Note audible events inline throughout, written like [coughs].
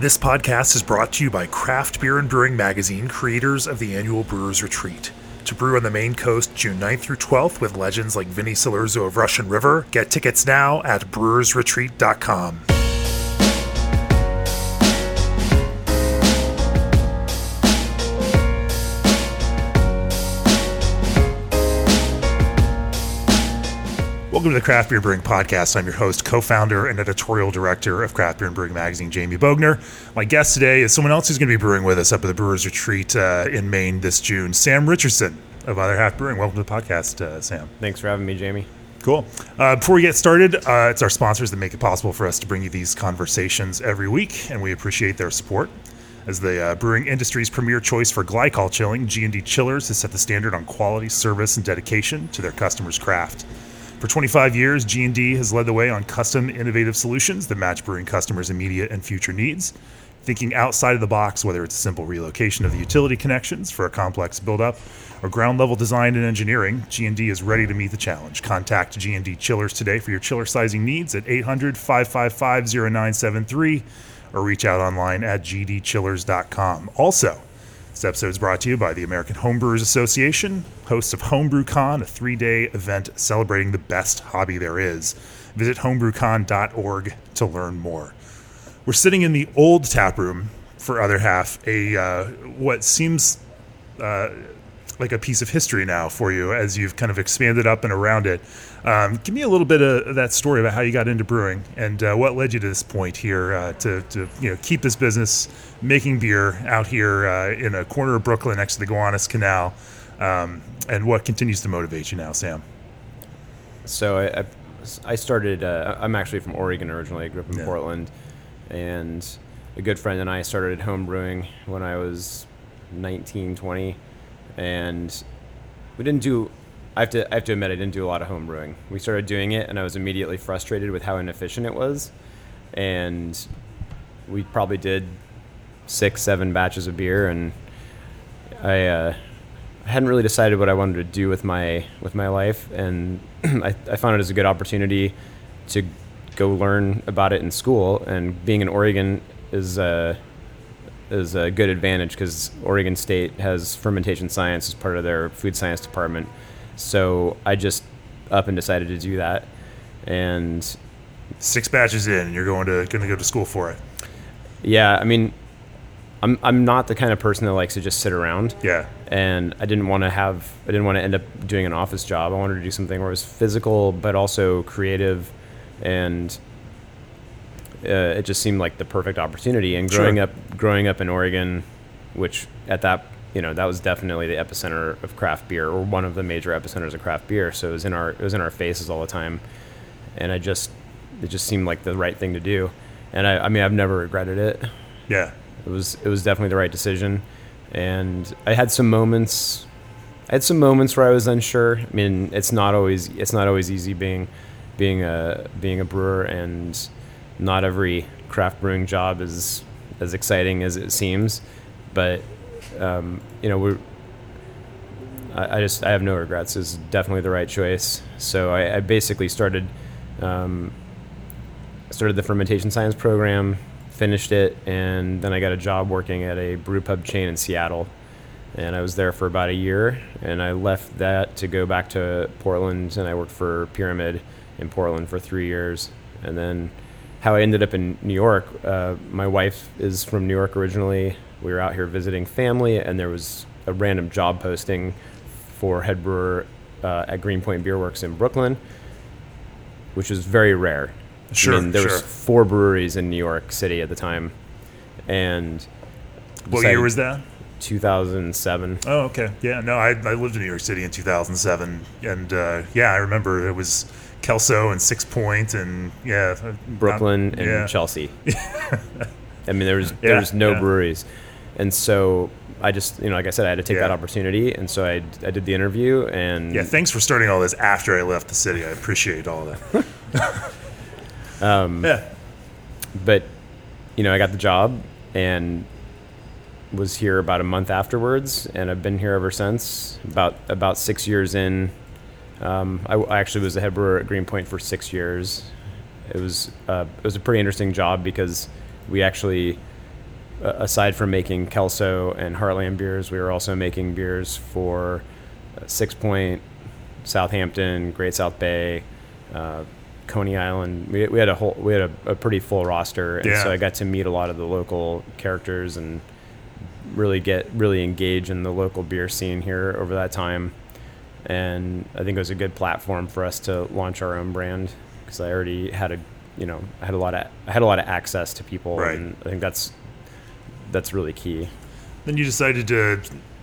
This podcast is brought to you by Craft Beer and Brewing Magazine, creators of the annual Brewers Retreat. To brew on the Maine coast June 9th through 12th with legends like Vinny Cilurzo of Russian River, get tickets now at brewersretreat.com. Welcome to the Craft Beer Brewing Podcast. I'm your host, co founder, and editorial director of Craft Beer and Brewing Magazine, Jamie Bogner. My guest today is someone else who's going to be brewing with us up at the Brewers Retreat uh, in Maine this June, Sam Richardson of Other Half Brewing. Welcome to the podcast, uh, Sam. Thanks for having me, Jamie. Cool. Uh, before we get started, uh, it's our sponsors that make it possible for us to bring you these conversations every week, and we appreciate their support. As the uh, brewing industry's premier choice for glycol chilling, G&D Chillers has set the standard on quality, service, and dedication to their customers' craft. For 25 years, G&D has led the way on custom, innovative solutions that match brewing customers' immediate and future needs. Thinking outside of the box, whether it's a simple relocation of the utility connections for a complex buildup or ground level design and engineering, G&D is ready to meet the challenge. Contact G&D Chillers today for your chiller sizing needs at 800-555-0973 or reach out online at gdchillers.com. Also, this episode is brought to you by the American Homebrewers Association, hosts of HomebrewCon, a three day event celebrating the best hobby there is. Visit homebrewcon.org to learn more. We're sitting in the old tap room for Other Half, a uh, what seems uh, like a piece of history now for you as you've kind of expanded up and around it. Um, give me a little bit of that story about how you got into brewing and uh, what led you to this point here uh, to, to you know keep this business making beer out here uh, in a corner of Brooklyn next to the Gowanus Canal, um, and what continues to motivate you now, Sam. So I, I, I started. Uh, I'm actually from Oregon originally. I grew up in Yeah. Portland, and a good friend and I started home brewing when I was 19, 20, and we didn't do. I have to. I have to admit, I didn't do a lot of home brewing. We started doing it, and I was immediately frustrated with how inefficient it was, and we probably did six, seven batches of beer, and I. Uh, hadn't really decided what I wanted to do with my with my life, and [clears throat] I, I found it as a good opportunity to go learn about it in school. And being in Oregon is a is a good advantage because Oregon State has fermentation science as part of their food science department. So I just up and decided to do that, and Six batches in, and you're going to going to go to school for it. yeah, I mean, I'm I'm not the kind of person that likes to just sit around. Yeah, and I didn't want to have I didn't want to end up doing an office job. I wanted to do something where it was physical but also creative, and uh, it just seemed like the perfect opportunity. And growing Sure. up growing up in Oregon, which at that you know that was definitely the epicenter of craft beer or one of the major epicenters of craft beer. So it was in our it was in our faces all the time, and I just it just seemed like the right thing to do. And I, I mean I've never regretted it yeah, it was it was definitely the right decision and i had some moments i had some moments where i was unsure i mean it's not always it's not always easy being being a being a brewer and not every craft brewing job is as exciting as it seems but um, you know we're I, just I have no regrets. It's definitely the right choice. So I, I basically started um, started the fermentation science program, finished it, and then I got a job working at a brew pub chain in Seattle. And I was there for about a year, and I left that to go back to Portland, and I worked for Pyramid in Portland for three years. And then how I ended up in New York, uh, my wife is from New York originally. We were out here visiting family, and there was a random job posting for head brewer uh, at Greenpoint Beer Works in Brooklyn, which is very rare. Sure, I mean, there sure. was four breweries in New York City at the time, and what year was that? 2007. Oh, okay. Yeah, no, I, I lived in New York City in 2007, and uh, yeah, I remember it was Kelso and Six Point, and yeah, uh, Brooklyn not- and yeah. Chelsea. [laughs] I mean, there was Yeah, there was no yeah. breweries, and so I just you know, like I said, I had to take Yeah. that opportunity, and so I I did the interview, and Yeah, thanks for starting all this after I left the city. I appreciate all of that. [laughs] um, yeah, but you know, I got the job and was here about a month afterwards, and I've been here ever since. About about six years in, um, I, I actually was the head brewer at Greenpoint for six years. It was uh, it was a pretty interesting job because we actually uh, aside from making Kelso and Heartland beers, we were also making beers for uh, Six Point, Southampton, Great South Bay, uh, Coney Island. We, we had a whole we had a, a pretty full roster, and Yeah. so I got to meet a lot of the local characters and really get really engage in the local beer scene here over that time. And I think it was a good platform for us to launch our own brand because I already had a you know I had a lot of I had a lot of access to people, Right. and I think that's that's really key. Then you decided to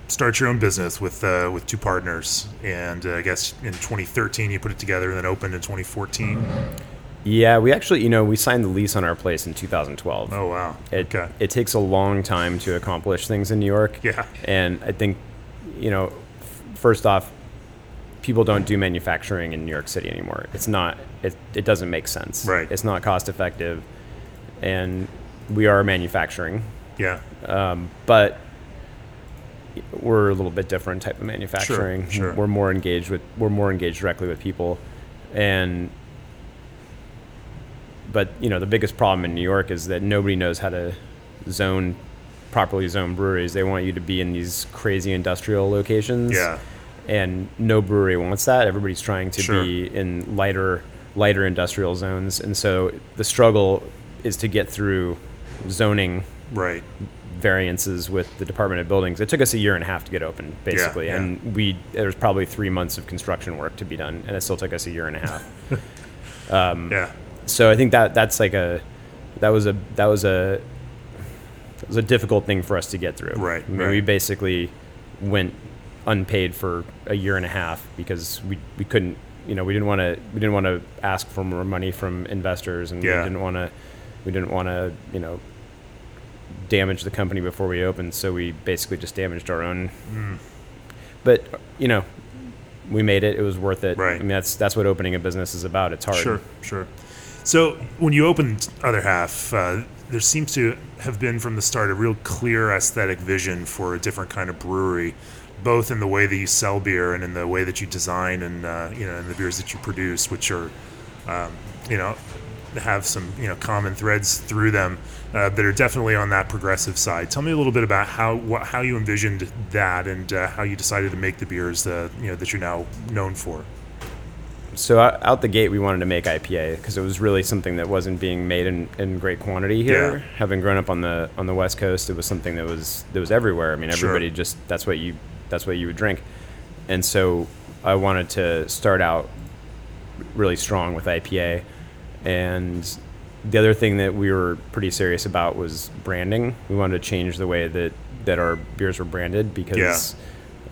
start your own business with uh, with two partners, and uh, I guess in 2013 you put it together, and then opened in 2014. Yeah, we actually, you know, we signed the lease on our place in 2012. Oh wow! It, okay. it takes a long time to accomplish things in New York. Yeah. And I think, you know, f- first off, people don't do manufacturing in New York City anymore. It's not, it, it doesn't make sense. Right. It's not cost effective. And we are manufacturing, Yeah. Um, but we're a little bit different type of manufacturing. sure. We're more engaged with, we're more engaged directly with people. And but you know the biggest problem in New York is that nobody knows how to zone properly zone breweries. They want you to be in these crazy industrial locations. Yeah. And no brewery wants that. Everybody's trying to Sure. be in lighter lighter industrial zones. And so the struggle is to get through zoning Right. Variances with the Department of Buildings. It took us a year and a half to get open, basically, yeah. and we there was probably three months of construction work to be done, and it still took us a year and a half. [laughs] Um, yeah. so I think that that's like a that was a that was a it was a difficult thing for us to get through. Right, I mean, right. we basically went unpaid for a year and a half because we we couldn't you know we didn't want to we didn't want to ask for more money from investors and Yeah. we didn't want to we didn't want to you know damage the company before we opened so we basically just damaged our own Mm. but you know we made it it was worth it Right. i mean that's that's what opening a business is about it's hard Sure, sure. So when you opened Other Half, uh, there seems to have been from the start a real clear aesthetic vision for a different kind of brewery, both in the way that you sell beer and in the way that you design and uh, you know in the beers that you produce, which are um, you know have some you know common threads through them uh, that are definitely on that progressive side. Tell me a little bit about how what, how you envisioned that and uh, how you decided to make the beers uh, you know that you're now known for. So out out the gate, we wanted to make IPA because it was really something that wasn't being made in, in great quantity here. Yeah. Having grown up on the on the West Coast, it was something that was that was everywhere. I mean, Sure. everybody just that's what you that's what you would drink, and so I wanted to start out really strong with IPA, and the other thing that we were pretty serious about was branding. We wanted to change the way that that our beers were branded because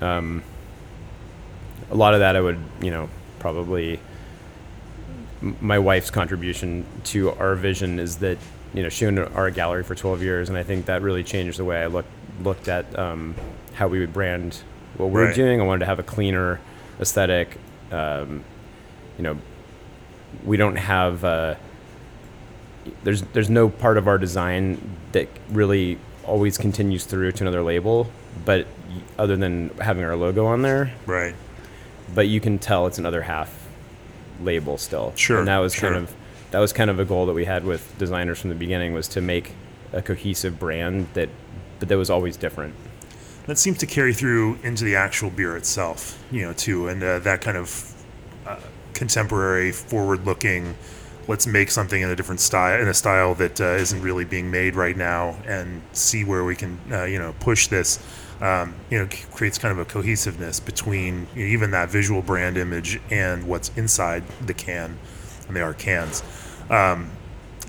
um, a lot of that I would, you know, probably my wife's contribution to our vision is that you know she owned our gallery for 12 years, and I think that really changed the way I looked looked at um, how we would brand what we're Right. doing. I wanted to have a cleaner aesthetic. Um, you know, we don't have uh, there's there's no part of our design that really always continues through to another label, but other than having our logo on there, Right. but you can tell it's another half label still. Sure, And that was sure. kind of that was kind of a goal that we had with designers from the beginning was to make a cohesive brand that but that was always different. that seems to carry through into the actual beer itself, you know, too, and uh, that kind of uh, contemporary, forward-looking. Let's make something in a different style, in a style that uh, isn't really being made right now, and see where we can, uh, you know, push this. Um, you know, creates kind of a cohesiveness between you know, even that visual brand image and what's inside the can, and they are cans. Um,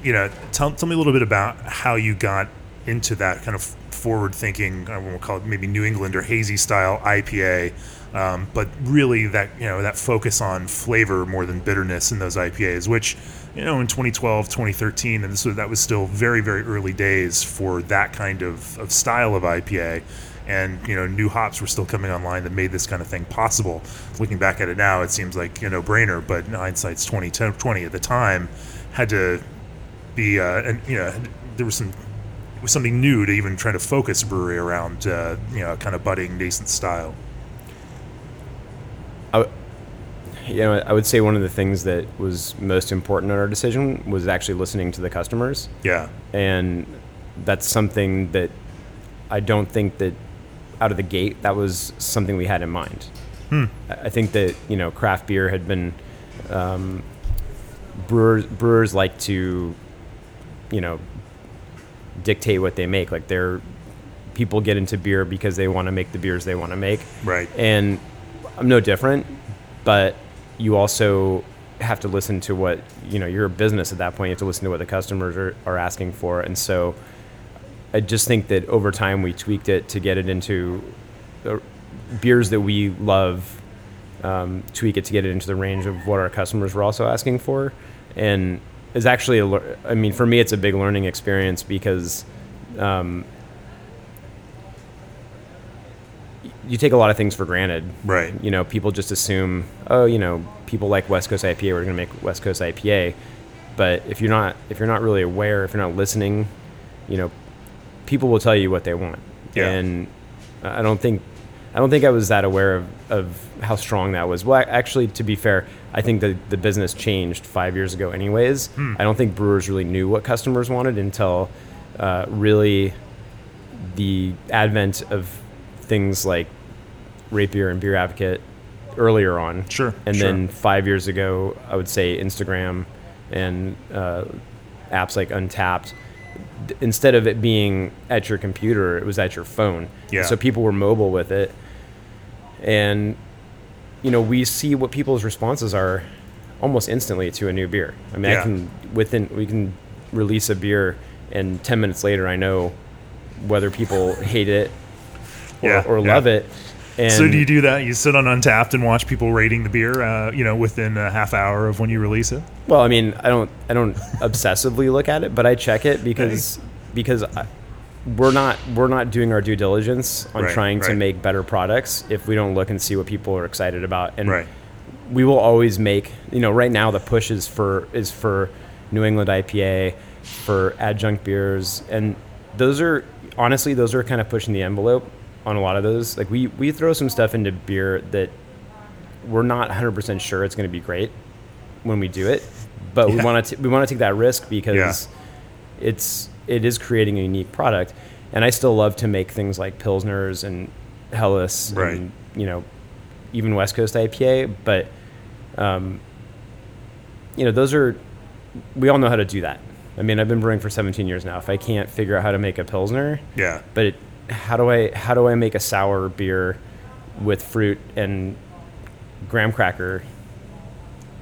you know, tell, tell me a little bit about how you got into that kind of forward thinking, I won't call it maybe New England or hazy style IPA, um, but really that, you know, that focus on flavor more than bitterness in those IPAs, which, you know, in 2012, 2013, and this was, that was still very, very early days for that kind of, of style of IPA. And, you know, new hops were still coming online that made this kind of thing possible. Looking back at it now, it seems like a no brainer, but in hindsight's 2020 at the time had to be uh, and you know there was some was something new to even try to focus a brewery around uh, you know kind of budding nascent style. I, you know, I would say one of the things that was most important in our decision was actually listening to the customers. Yeah, and that's something that I don't think that out of the gate that was something we had in mind. I I think that you know craft beer had been um, brewers brewers like to you know dictate what they make. Like they're people get into beer because they want to make the beers they want to make. Right. And I'm no different, but you also have to listen to what you know. You're a business at that point. You have to listen to what the customers are, are asking for, and so I just think that over time we tweaked it to get it into the beers that we love. Um, tweak it to get it into the range of what our customers were also asking for, and is actually a I mean, for me, it's a big learning experience because um, you take a lot of things for granted. Right. You know, people just assume, oh, you know, people like West Coast IPA, we're going to make West Coast IPA. But if you're not, if you're not really aware, if you're not listening, you know, people will tell you what they want. Yeah. And I don't think, I don't think I was that aware of, of how strong that was. Well, actually, to be fair, I think that the business changed five years ago, anyways. I don't think brewers really knew what customers wanted until uh, really the advent of things like RateBeer and Beer Advocate earlier on. Sure, And sure. then five years ago, I would say Instagram and uh, apps like Untappd. d- Instead of it being at your computer, it was at your phone. Yeah. So people were mobile with it. And, you know, we see what people's responses are almost instantly to a new beer. I mean, Yeah. I can, within, we can release a beer and 10 minutes later, I know whether people hate it or, Yeah, or yeah. love it. And so do you do that? You sit on Untappd and watch people rating the beer, uh, you know, within a half hour of when you release it. Well, I mean, I don't, I don't [laughs] obsessively look at it, but I check it because, because I, we're not, we're not doing our due diligence on Right, trying to make better products if we don't look and see what people are excited about. And Right. we will always make, you know, right now the push is for is for New England IPA, for adjunct beers, and those are honestly those are kind of pushing the envelope on a lot of those. Like we we throw some stuff into beer that we're not 100% sure it's going to be great when we do it, but we want to we want to take that risk because it's it is creating a unique product. And I still love to make things like pilsners and helles Right. and you know even West Coast IPA, but um, you know those are we all know how to do that. I mean, I've been brewing for 17 years now. If I can't figure out how to make a pilsner, Yeah. but it, how do I how do I make a sour beer with fruit and graham cracker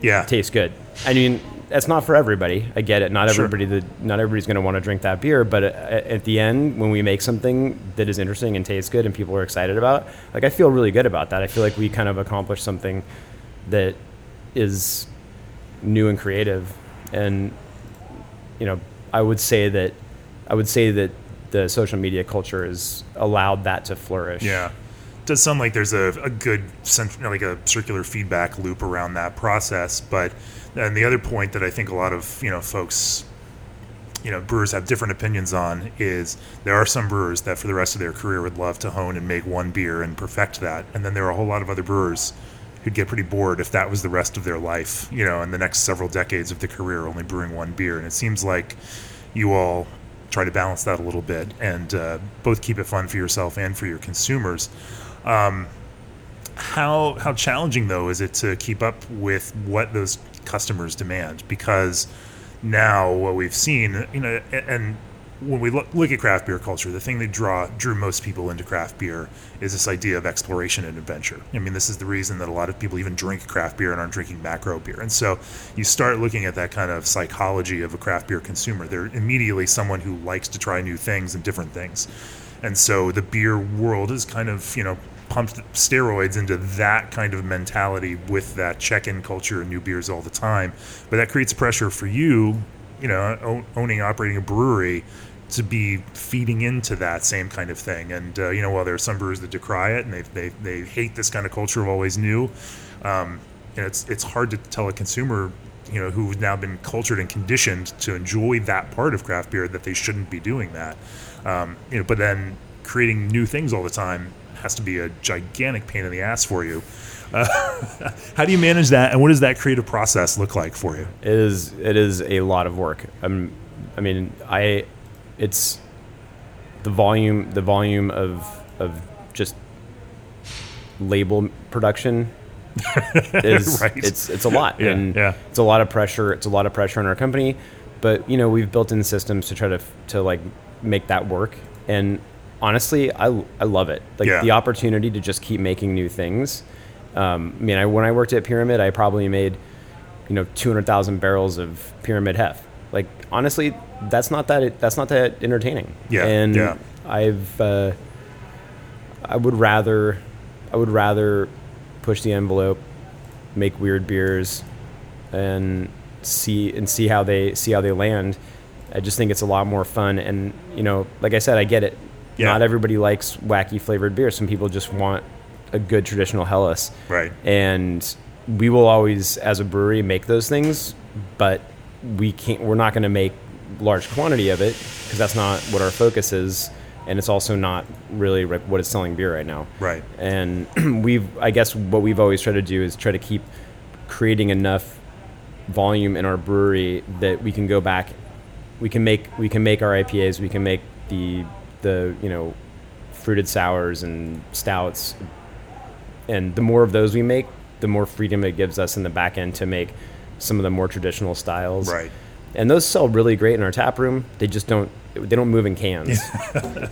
Yeah. tastes good? I mean, that's not for everybody. I get it. Not Sure. everybody that not everybody's going to want to drink that beer, but at, at the end when we make something that is interesting and tastes good and people are excited about, like I feel really good about that. I feel like we kind of accomplished something that is new and creative and you know, I would say that I would say that the social media culture has allowed that to flourish. Yeah. Does sound like there's a, a good like a circular feedback loop around that process, but and the other point that I think a lot of you know folks, you know, brewers have different opinions on is there are some brewers that for the rest of their career would love to hone and make one beer and perfect that, and then there are a whole lot of other brewers who'd get pretty bored if that was the rest of their life, you know, in the next several decades of the career only brewing one beer, and it seems like you all try to balance that a little bit and uh, both keep it fun for yourself and for your consumers. Um, how how challenging though is it to keep up with what those customers demand? Because now what we've seen, you know, and when we look, look at craft beer culture, the thing that draw drew most people into craft beer is this idea of exploration and adventure. I mean, this is the reason that a lot of people even drink craft beer and aren't drinking macro beer. And so you start looking at that kind of psychology of a craft beer consumer. They're immediately someone who likes to try new things and different things. And so the beer world is kind of, you know, pumped steroids into that kind of mentality with that check-in culture and new beers all the time. But that creates pressure for you, you know, owning, operating a brewery to be feeding into that same kind of thing. And, uh, you know, while there are some brewers that decry it and they, they, they hate this kind of culture of always new, um, know, it's, it's hard to tell a consumer, you know, who's now been cultured and conditioned to enjoy that part of craft beer that they shouldn't be doing that. Um, you know, but then creating new things all the time has to be a gigantic pain in the ass for you. Uh, [laughs] how do you manage that, and what does that creative process look like for you? It is it is a lot of work. Um, I mean, I it's the volume the volume of of just label production [laughs] is Right. it's it's a lot Yeah, and yeah. it's a lot of pressure it's a lot of pressure on our company but you know we've built in systems to try to to like make that work and honestly i i love it like Yeah. the opportunity to just keep making new things um, i mean I, when i worked at pyramid i probably made you know 200000 barrels of pyramid hef like honestly that's not that that's not that entertaining Yeah, and yeah. i've uh, i would rather i would rather push the envelope make weird beers and see and see how they see how they land i just think it's a lot more fun and you know like i said i get it Yeah. not everybody likes wacky flavored beer some people just want a good traditional helles Right. and we will always as a brewery make those things but we can't we're not going to make large quantity of it because that's not what our focus is and it's also not really like what is selling beer right now Right. and [clears throat] we've i guess what we've always tried to do is try to keep creating enough volume in our brewery that we can go back we can make we can make our ipas we can make the the you know fruited sours and stouts and the more of those we make the more freedom it gives us in the back end to make some of the more traditional styles Right. And those sell really great in our tap room they just don't they don't move in cans [laughs]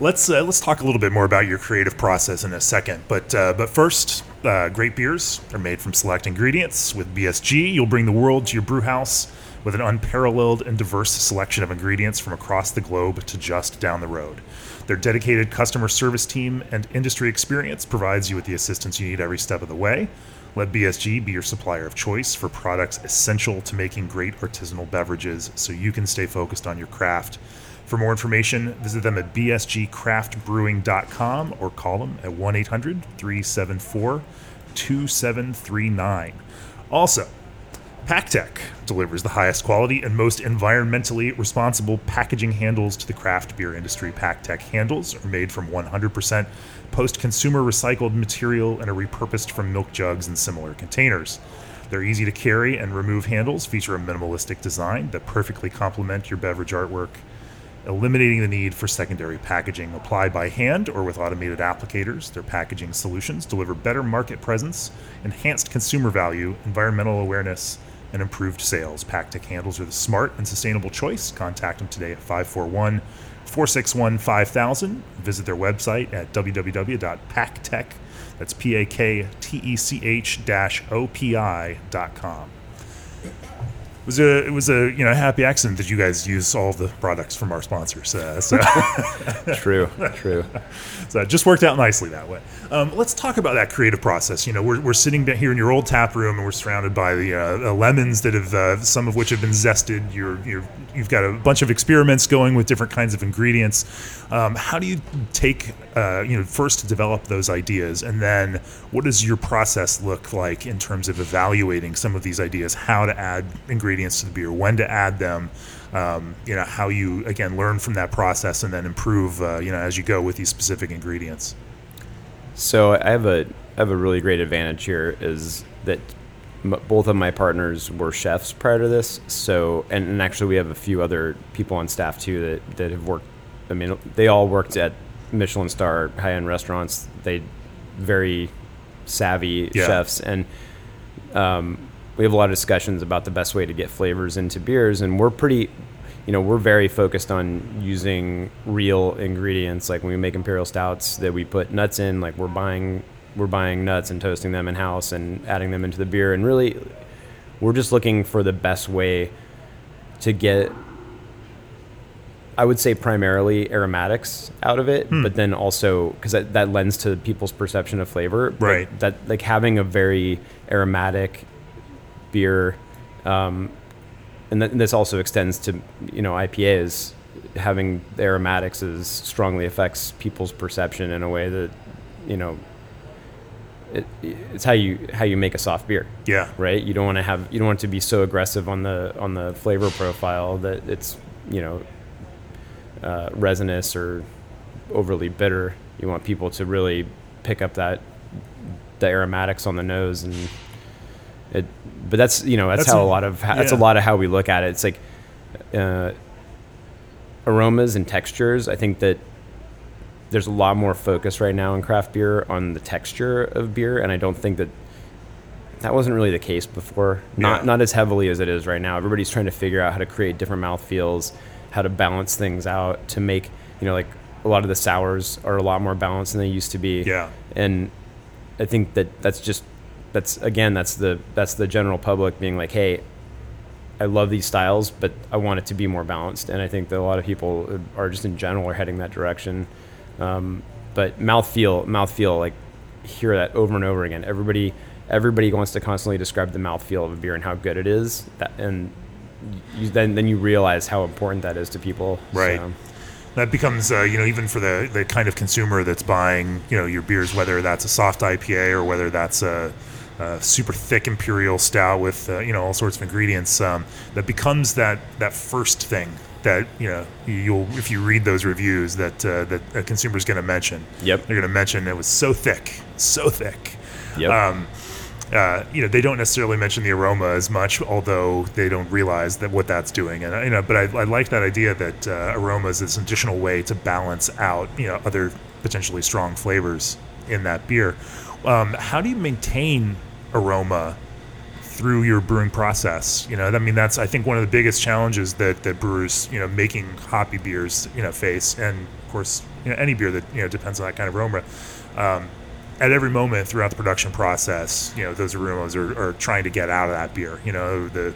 Let's uh, let's talk a little bit more about your creative process in a second. But uh, but first, uh, great beers are made from select ingredients. With BSG, you'll bring the world to your brew house with an unparalleled and diverse selection of ingredients from across the globe to just down the road. Their dedicated customer service team and industry experience provides you with the assistance you need every step of the way. Let BSG be your supplier of choice for products essential to making great artisanal beverages so you can stay focused on your craft. For more information, visit them at bsgcraftbrewing.com or call them at 1 800 374 2739. Also, PakTech delivers the highest quality and most environmentally responsible packaging handles to the craft beer industry. PakTech handles are made from 100% post consumer recycled material and are repurposed from milk jugs and similar containers. Their easy to carry and remove handles feature a minimalistic design that perfectly complement your beverage artwork eliminating the need for secondary packaging applied by hand or with automated applicators. Their packaging solutions deliver better market presence, enhanced consumer value, environmental awareness, and improved sales. PakTech handles are the smart and sustainable choice. Contact them today at 541 461 5000. Visit their website at www.paktech. That's P A K T E C H O P I dot com. It was a it was a you know happy accident that you guys use all the products from our sponsors. Uh, so, [laughs] true true so it just worked out nicely that way. Um, let's talk about that creative process. You know, we're, we're sitting down here in your old tap room, and we're surrounded by the uh, uh, lemons that have uh, some of which have been zested. You're, you're you've got a bunch of experiments going with different kinds of ingredients. Um, how do you take uh, you know first to develop those ideas, and then what does your process look like in terms of evaluating some of these ideas? How to add ingredients to the beer, when to add them. Um, you know how you again learn from that process and then improve uh, you know as you go with these specific ingredients. So I have a I have a really great advantage here is that m- both of my partners were chefs prior to this. So and, and actually we have a few other people on staff too that, that have worked. I mean they all worked at Michelin star high end restaurants. They very savvy Yeah. chefs and um, we have a lot of discussions about the best way to get flavors into beers and we're pretty you know we're very focused on using real ingredients like when we make imperial stouts that we put nuts in like we're buying we're buying nuts and toasting them in house and adding them into the beer and really we're just looking for the best way to get I would say primarily aromatics out of it, hmm. but then also because that, that lends to people's perception of flavor. Right. That like having a very aromatic beer, um, and, th- and this also extends to you know IPAs. Having aromatics is strongly affects people's perception in a way that you know. It, it's how you how you make a soft beer Yeah. right? You don't want to have you don't want it to be so aggressive on the on the flavor profile that it's you know uh, resinous or overly bitter. You want people to really pick up that the aromatics on the nose and it. But that's you know that's, That's how a- a lot of that's a lot of how we look at it. It's like. Uh, aromas and textures, I think that there's a lot more focus right now in craft beer on the texture of beer, and I don't think that that wasn't really the case before. Not Yeah. not as heavily as it is right now. Everybody's trying to figure out how to create different mouthfeels, how to balance things out to make you know like a lot of the sours are a lot more balanced than they used to be. Yeah. and I think that that's just that's again that's the that's the general public being like, hey, I love these styles, but I want it to be more balanced. And I think that a lot of people are just in general are heading that direction. Um, but mouthfeel, mouthfeel, like hear that over and over again. Everybody, everybody wants to constantly describe the mouthfeel of a beer and how good it is. That, and you, then then you realize how important that is to people. Right. So, That becomes, uh, you know, even for the, the kind of consumer that's buying, you know, your beers, whether that's a soft IPA or whether that's a, a super thick imperial stout with, uh, you know, all sorts of ingredients, um, that becomes that that first thing that you know you'll if you read those reviews that uh, that a consumer's going to mention. Yep. They're going to mention it was so thick, so thick. Yep. Um, uh, you know, they don't necessarily mention the aroma as much, although they don't realize that what that's doing. And you know, but I, I like that idea that uh, aroma is this additional way to balance out, you know, other potentially strong flavors in that beer. Um, how do you maintain aroma through your brewing process? You know, I mean, that's I think one of the biggest challenges that that brewers, you know, making hoppy beers, you know, face, and of course, you know, any beer that you know depends on that kind of aroma. Um, at every moment throughout the production process, you know, those aromas are, are trying to get out of that beer. You know, the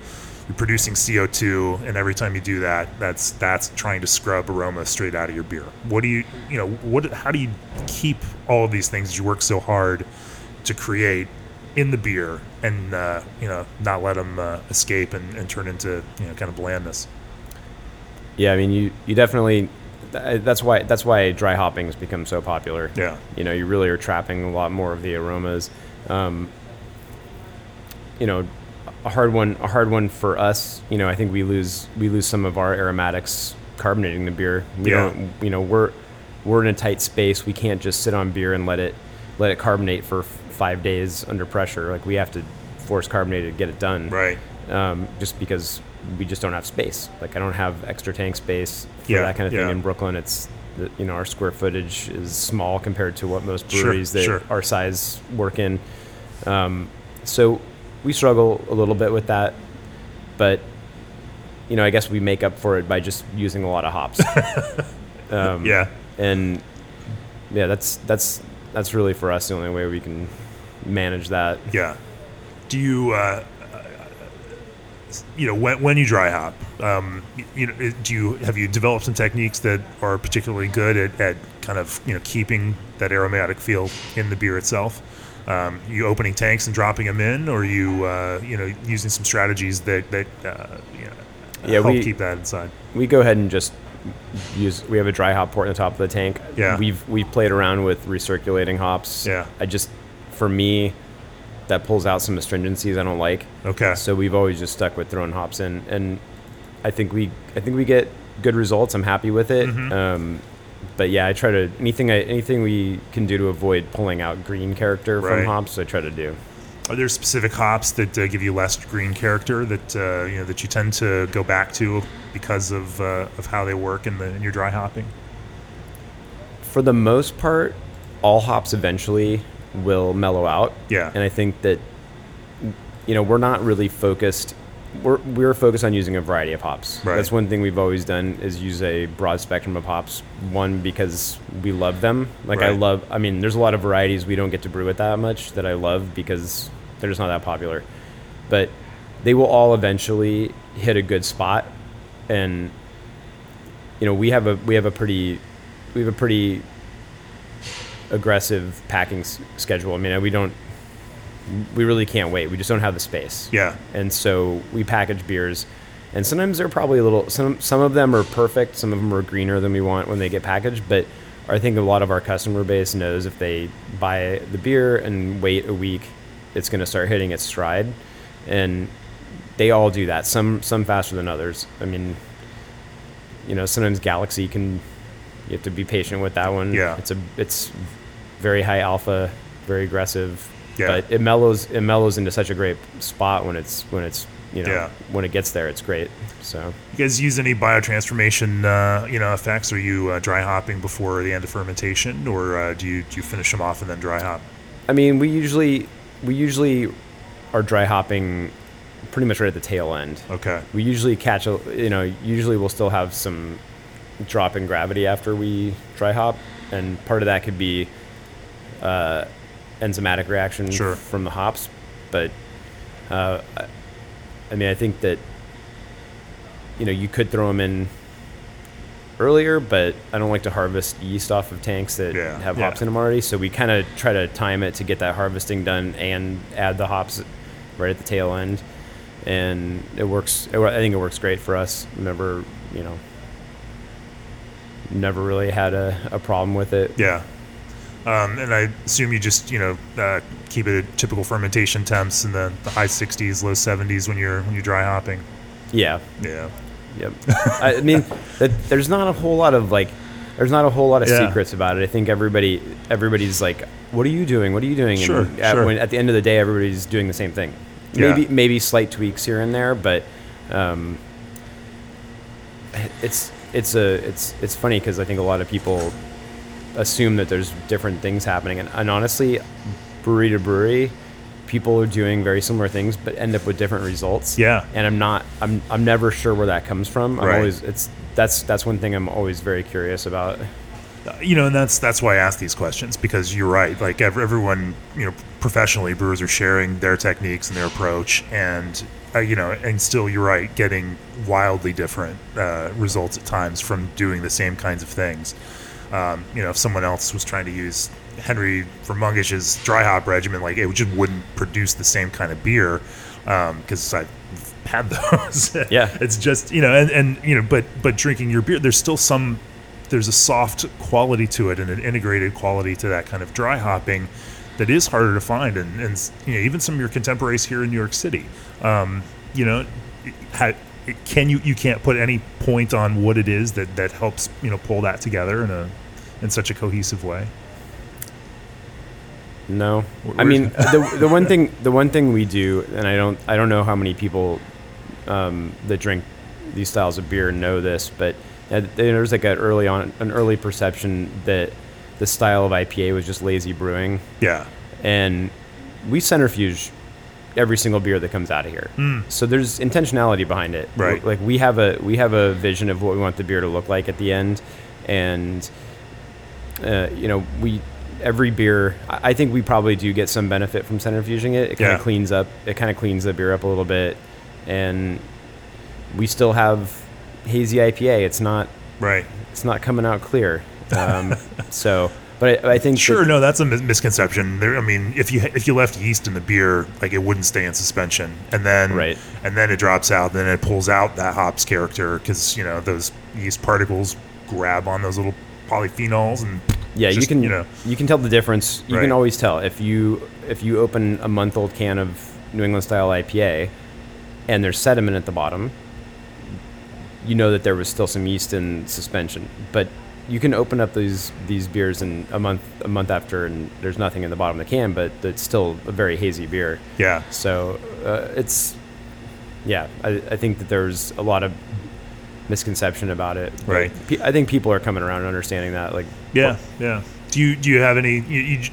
you're producing CO2, and every time you do that, that's that's trying to scrub aroma straight out of your beer. What do you, you know, what? How do you keep all of these things you work so hard to create in the beer, and uh, you know, not let them uh, escape and, and turn into you know kind of blandness? yeah, I mean, you, you definitely, that's why, that's why dry hopping has become so popular. Yeah. you know you really are trapping a lot more of the aromas um, you know a hard one a hard one for us you know i think we lose we lose some of our aromatics carbonating the beer we Yeah. don't you know we're we're in a tight space we can't just sit on beer and let it let it carbonate for f- five days under pressure like we have to force carbonate to get it done Right. um, just because we just don't have space. Like I don't have extra tank space for Yeah, that kind of thing yeah. in Brooklyn. It's the- you know our square footage is small compared to what most Sure, breweries that sure. our size work in. Um, so we struggle a little bit with that, but you know I guess we make up for it by just using a lot of hops. [laughs] um, Yeah. and yeah, that's that's that's really for us the only way we can manage that. Yeah. Do you, uh, you know, when, when you dry hop, um, you know, do you have you developed some techniques that are particularly good at, at kind of you know keeping that aromatic feel in the beer itself? Um, you opening tanks and dropping them in, or you uh, you know using some strategies that that uh, you know, Yeah, help we- keep that inside? we go ahead and just use we have a dry hop port in the top of the tank Yeah. we've we've played around with recirculating hops Yeah. i just for me that pulls out some astringencies i don't like Okay. so we've always just stuck with throwing hops in and i think we i think we get good results i'm happy with it Mm-hmm. um, but yeah i try to anything i anything we can do to avoid pulling out green character Right. from hops i try to do Are there specific hops that uh, give you less green character that uh, you know that you tend to go back to because of uh, of how they work in the in your dry hopping? for the most part, all hops eventually will mellow out. Yeah. And I think that you know, we're not really focused we're we're focused on using a variety of hops. Right. That's one thing we've always done is use a broad spectrum of hops. One because we love them. Like I love I mean, there's a lot of varieties we don't get to brew with that much that I love because they're just not that popular. But they will all eventually hit a good spot and you know, we have a we have a pretty we have a pretty aggressive packing s- schedule. I mean, we don't we really can't wait. We just don't have the space. Yeah. And so we package beers and sometimes they're probably a little some some of them are perfect, some of them are greener than we want when they get packaged, but I think a lot of our customer base knows if they buy the beer and wait a week, it's going to start hitting its stride. And they all do that. Some some faster than others. I mean, you know, sometimes Galaxy can you have to be patient with that one. Yeah. It's a it's very high alpha, very aggressive. Yeah. But it mellows it mellows into such a great spot when it's when it's you know, Yeah. when it gets there, it's great. So You guys use any biotransformation, uh, you know, effects? Are you uh, dry hopping before the end of fermentation, or uh, do you do you finish them off and then dry hop? I mean, we usually we usually are dry hopping pretty much right at the tail end. Okay. We usually catch a you know usually we'll still have some drop in gravity after we dry hop, and part of that could be uh, enzymatic reaction Sure. from the hops, but uh, I- I mean I think that you know you could throw them in earlier, but I don't like to harvest yeast off of tanks that Yeah, have yeah. hops in them already. So we kind of try to time it to get that harvesting done and add the hops right at the tail end, and it works. I think it works great for us. Never, you know, never really had a, a problem with it. Yeah. Um, and I assume you just you know uh, keep it at typical fermentation temps in the, the high 60s, low 70s when you're when you're dry hopping. Yeah, Yeah. Yep. I mean, that, there's not a whole lot of like, there's not a whole lot of Yeah. secrets about it. I think everybody, everybody's like, "What are you doing? What are you doing?" Sure, And at, sure. when, at the end of the day, everybody's doing the same thing. Yeah. Maybe maybe slight tweaks here and there, but um, it's it's a it's it's funny because I think a lot of people assume that there's different things happening, and, and honestly, brewery to brewery, people are doing very similar things, but end up with different results Yeah. and I'm not I'm I'm never sure where that comes from. I'm Right. always it's that's that's one thing I'm always very curious about. you know, and that's that's why I ask these questions because you're right. Like ev- everyone, you know, professionally, brewers are sharing their techniques and their approach, and uh, you know, and still, you're right, getting wildly different uh, results at times from doing the same kinds of things. Um, you know, if someone else was trying to use Henry from Monkish's dry hop regimen, like it just wouldn't produce the same kind of beer because I've had [laughs] those. Yeah. it's just you know, and, and you know, but but drinking your beer, there's still some there's a soft quality to it and an integrated quality to that kind of dry hopping that is harder to find and, and you know even some of your contemporaries here in New York City um, you know ha, can you you can't put any point on what it is that that helps you know pull that together in a in such a cohesive way? No, Wh- I mean the the one [laughs] thing the one thing we do, and I don't I don't know how many people um, that drink these styles of beer know this, but uh, there's like an early on an early perception that the style of IPA was just lazy brewing, yeah. And we centrifuge every single beer that comes out of here. So there's intentionality behind it. Right. Like we have a we have a vision of what we want the beer to look like at the end, and uh, you know we every beer. I think we probably do get some benefit from centrifuging it. It kind Yeah. of cleans up. It kind of cleans the beer up a little bit, and we still have hazy IPA. It's not right it's not coming out clear. Um, [laughs] so, but I, I think that- Sure, no, that's a misconception. There, I mean, if you if you left yeast in the beer, like it wouldn't stay in suspension, and then Right. and then it drops out, then it pulls out that hops character because you know those yeast particles grab on those little polyphenols and Yeah, you can you know you can tell the difference. You Right. can always tell if you if you open a month old can of New England style IPA and there's sediment at the bottom, you know that there was still some yeast in suspension. But you can open up these these beers in a month a month after and there's nothing in the bottom of the can, but it's still a very hazy beer. yeah, So uh, it's yeah, I, I think that there's a lot of misconception about it. Right. pe- I think people are coming around and understanding that. Like yeah, yeah. Do you do you have any you, you,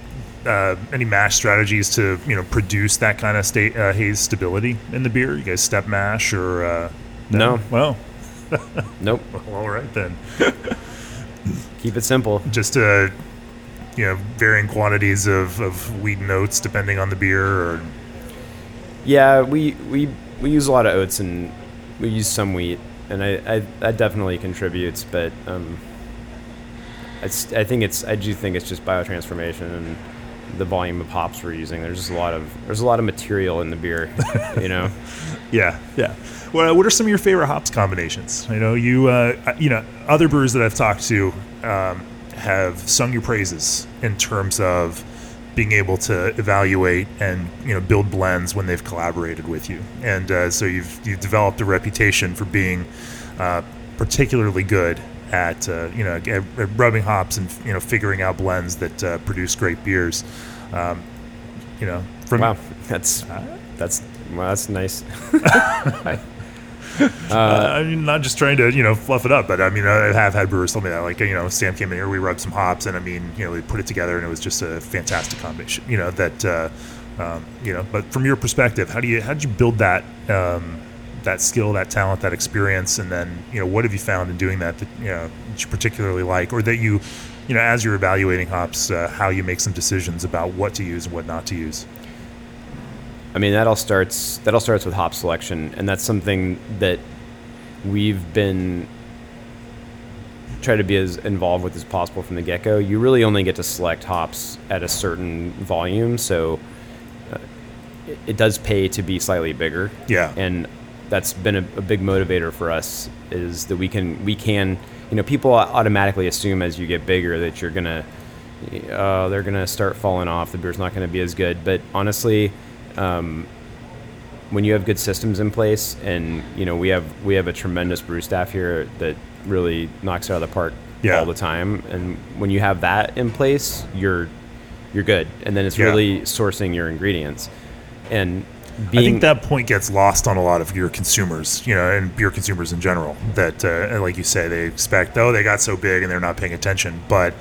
uh, any mash strategies to you know produce that kind of state uh, haze stability in the beer? You guys step mash or uh, No. Well, Nope. [laughs] all right then. [laughs] Keep it simple. just uh, you know varying quantities of, of wheat and oats depending on the beer or Yeah, we we we use a lot of oats and we use some wheat, and I, I that definitely contributes. But um, it's I think it's I do think it's just biotransformation and the volume of hops we're using. There's just a lot of there's a lot of material in the beer, you know. [laughs] yeah yeah well what are some of your favorite hops combinations? I know you uh, you know other brewers that i've talked to um, have sung your praises in terms of being able to evaluate and you know build blends when they've collaborated with you. And uh, so you've you've developed a reputation for being uh, particularly good at uh, you know at, at rubbing hops and you know figuring out blends that uh, produce great beers. Um, you know from Wow, that's That's well, that's nice. [laughs] [laughs] Uh, I'm not just trying to you know fluff it up, but I mean, I have had brewers tell me that. Like you know, Sam came in here, we rubbed some hops, and I mean, you know, we put it together, and it was just a fantastic combination. You know that, uh, um, you know. But from your perspective, how do you how did you build that um, that skill, that talent, that experience, and then you know what have you found in doing that that you know that you particularly like, or that you you know as you're evaluating hops, uh, how you make some decisions about what to use and what not to use. I mean, that all starts that all starts with hop selection, and that's something that we've been try to be as involved with as possible from the get go. You really only get to select hops at a certain volume, so uh, it, it does pay to be slightly bigger. Yeah. and that's been a, a big motivator for us is that we can we can you know people automatically assume as you get bigger that you're gonna uh, they're gonna start falling off. The beer's not gonna be as good, but honestly um, when you have good systems in place, and you know we have we have a tremendous brew staff here that really knocks it out of the park Yeah. all the time, and when you have that in place, you're you're good. And then it's Yeah. really sourcing your ingredients and I think that point gets lost on a lot of your consumers, you know, and beer consumers in general. That, uh, like you say, they expect, oh, they got so big and they're not paying attention. But,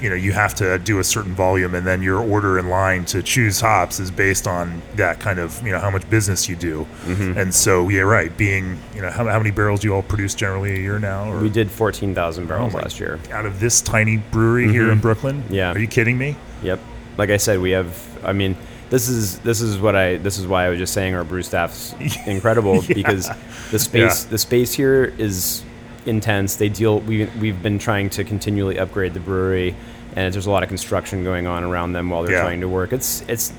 you know, you have to do a certain volume, and then your order in line to choose hops is based on that kind of, you know, how much business you do. Mm-hmm. And so, yeah, right. Being, you know, how, how many barrels do you all produce generally a year now? Or we did fourteen thousand barrels Oh last year. out of this tiny brewery here in Brooklyn? Yeah. Are you kidding me? Yep. Like I said, we have. I mean, this is this is what I. This is why I was just saying our brew staff's [laughs] incredible Yeah. because the space Yeah. the space here is intense. They deal. We we've been trying to continually upgrade the brewery, and there's a lot of construction going on around them while they're Yeah. trying to work. It's it's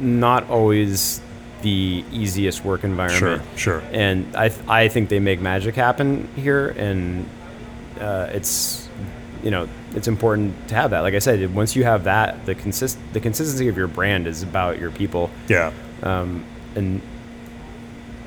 not always the easiest work environment. Sure, sure. And I th- I think they make magic happen here, and uh, it's you know it's important to have that. Like I said, once you have that, the consist the consistency of your brand is about your people, Yeah. um, and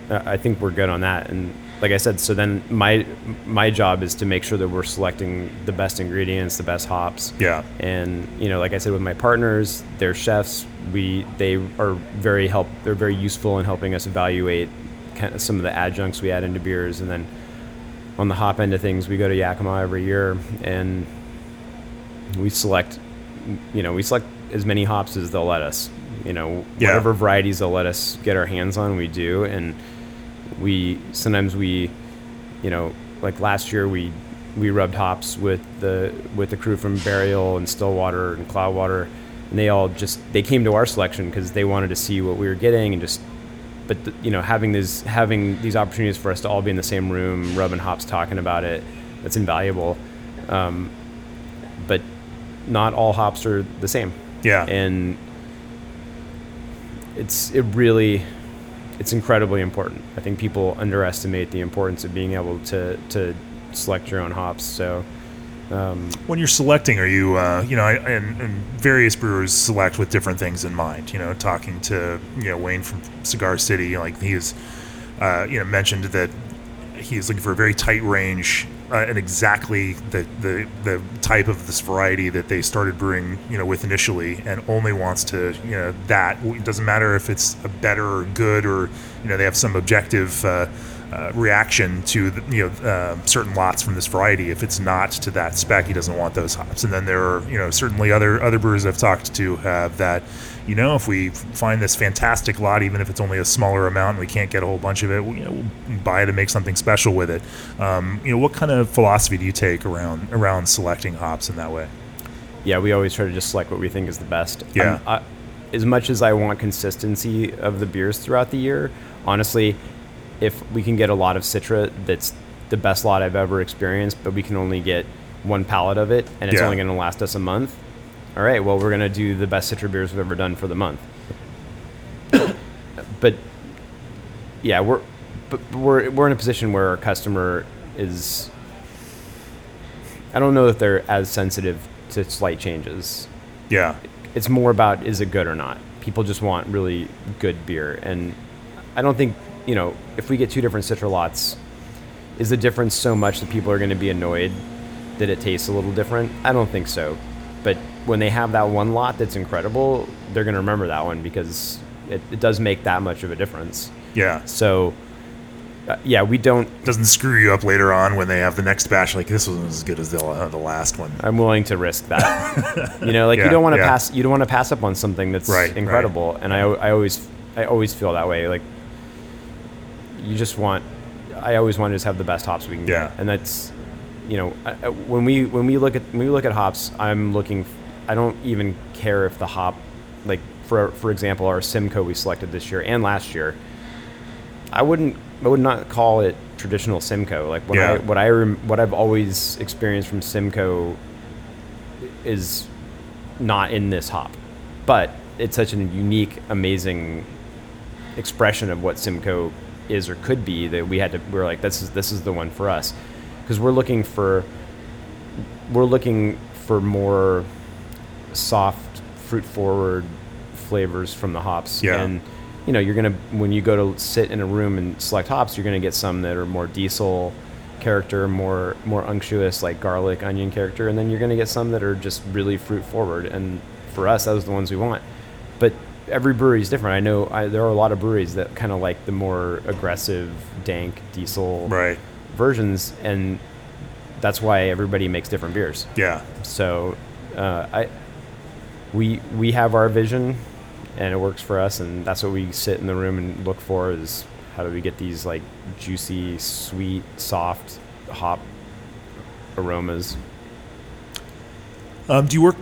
I I think we're good on that. And like I said, so then my my job is to make sure that we're selecting the best ingredients, the best hops. Yeah. And you know, like I said, with my partners, they're chefs. We they are very help. They're very useful in helping us evaluate kind of some of the adjuncts we add into beers, and then on the hop end of things, we go to Yakima every year and we select. You know, we select as many hops as they'll let us. You know, Yeah. whatever varieties they'll let us get our hands on, we do, and we sometimes we, you know, like last year we we rubbed hops with the with the crew from Burial and Stillwater and Cloudwater, and they all just they came to our selection because they wanted to see what we were getting and just. But the, you know, having these having these opportunities for us to all be in the same room, rubbing hops, talking about it, that's invaluable. Um, but not all hops are the same Yeah. and it's it really it's incredibly important. I think people underestimate the importance of being able to to select your own hops. So um, when you're selecting, are you, uh, you know, I- and, and various brewers select with different things in mind. You know, talking to you know Wayne from Cigar City, like he's, uh, you know, mentioned that he's looking for a very tight range uh, and exactly the, the the type of this variety that they started brewing, you know, with initially, and only wants to, you know, that it doesn't matter if it's a better or good or, you know, they have some objective. Uh, uh, reaction to the, you know uh, certain lots from this variety. If it's not to that spec, he doesn't want those hops. And then there are you know certainly other other brewers I've talked to have that. You know, if we find this fantastic lot, even if it's only a smaller amount, and we can't get a whole bunch of it, we, you know, we'll buy it and make something special with it. Um, you know, what kind of philosophy do you take around around selecting hops in that way? yeah, we always try to just select what we think is the best. Yeah. I, as much as I want consistency of the beers throughout the year, honestly, if we can get a lot of Citra, that's the best lot I've ever experienced, but we can only get one pallet of it, and it's Yeah. only going to last us a month. All right, well, we're going to do the best Citra beers we've ever done for the month. [coughs] but yeah, we're but we're we're in a position where our customer is. I don't know that they're as sensitive to slight changes. Yeah, It's more about is it good or not. People just want really good beer, and I don't think you know if we get two different Citra lots, is the difference so much that people are going to be annoyed that it tastes a little different? I don't think so. But when they have that one lot that's incredible, they're going to remember that one because it, it does make that much of a difference. Yeah. So, uh, yeah, we don't. Doesn't screw you up later on when they have the next batch. Like this wasn't as good as the, uh, the last one. I'm willing to risk that. [laughs] you know, like Yeah, you don't want to yeah. pass. You don't want to pass up on something that's Right, right. incredible. And I, I always, I always feel that way. Like you just want. I always want to just have the best hops we can Yeah. get, and that's, you know, when we when we look at when we look at hops, I'm looking. I don't even care if the hop, like for for example, our Simcoe we selected this year and last year. I wouldn't. I would not call it traditional Simcoe. Like what Yeah. I what I rem, what I've always experienced from Simcoe is not in this hop, but it's such a unique, amazing expression of what Simcoe is or could be that we had to. We were like, this is this is the one for us, because we're looking for we're looking for more soft, fruit forward flavors from the hops. Yeah. And you know, you're gonna when you go to sit in a room and select hops, you're gonna get some that are more diesel character, more more unctuous like garlic, onion character, and then you're gonna get some that are just really fruit forward. And for us, those are the ones we want. But every brewery is different. I know I, there are a lot of breweries that kind of like the more aggressive, dank diesel Right. versions, and that's why everybody makes different beers. Yeah. So, uh, I we we have our vision, and it works for us, and that's what we sit in the room and look for is how do we get these like juicy, sweet, soft hop aromas. Um, do you work?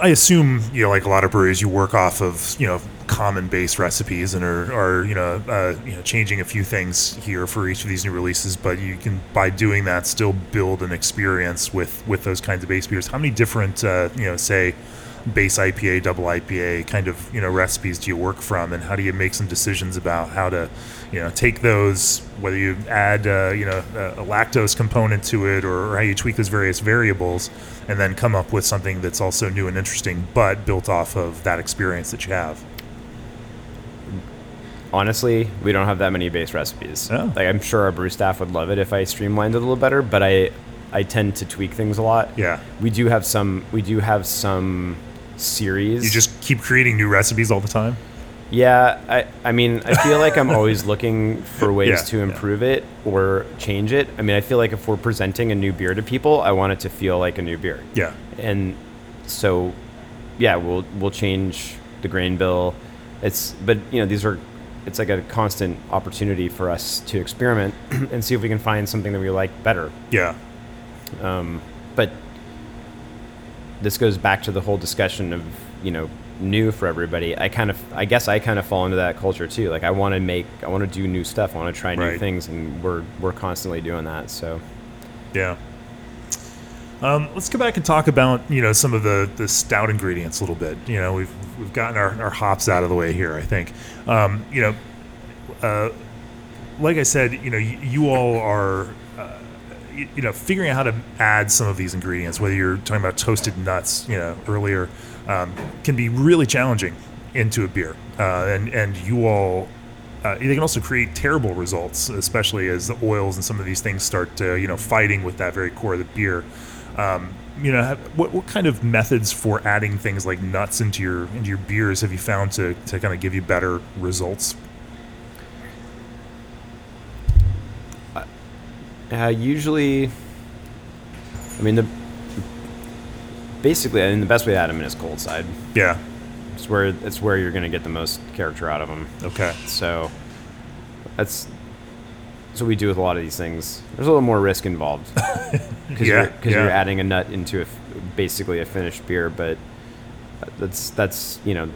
I, assume you know, like a lot of breweries, you work off of you know common base recipes and are, are you know uh, you know changing a few things here for each of these new releases. But you can by doing that still build an experience with with those kinds of base beers. How many different uh, you know say base IPA, double IPA kind of you know recipes do you work from, and how do you make some decisions about how to you know take those whether you add uh, you know a, a lactose component to it or, or how you tweak those various variables, and then come up with something that's also new and interesting, but built off of that experience that you have. Honestly, we don't have that many base recipes. Oh. Like I'm sure our brew staff would love it if I streamlined it a little better, but I I tend to tweak things a lot. Yeah. We do have some we do have some series. You just keep creating new recipes all the time. Yeah, I, I mean, I feel like I'm always [laughs] looking for ways Yeah, to yeah. improve it or change it. I mean, I feel like if we're presenting a new beer to people, I want it to feel like a new beer. Yeah. And so, yeah, we'll we'll change the grain bill. It's but you know these are it's like a constant opportunity for us to experiment [clears throat] and see if we can find something that we like better. Yeah. Um, but this goes back to the whole discussion of you know new for everybody. I kind of I guess I kind of fall into that culture too. Like I want to make I want to do new stuff. I want to try new Right. things, and we're we're constantly doing that. So Yeah. Um, let's go back and talk about you know some of the, the stout ingredients a little bit. You know we've we've gotten our, our hops out of the way here. I think um, you know, uh, like I said, you know you, you all are you, know figuring out how to add some of these ingredients. Whether you're talking about toasted nuts, you know earlier, um, can be really challenging into a beer, uh, and and you all uh, they can also create terrible results, especially as the oils and some of these things start, uh, you know, fighting with that very core of the beer. Um, you know, have, what, what kind of methods for adding things like nuts into your into your beers have you found to, to kind of give you better results? Uh, usually, I mean the basically I mean the best way to add them in is cold side. Yeah. It's where it's where you're going to get the most character out of them. Okay. So that's that's what we do with a lot of these things. There's a little more risk involved [laughs] because Yeah, you're, yeah. you're adding a nut into a, basically a finished beer, but that's that's you know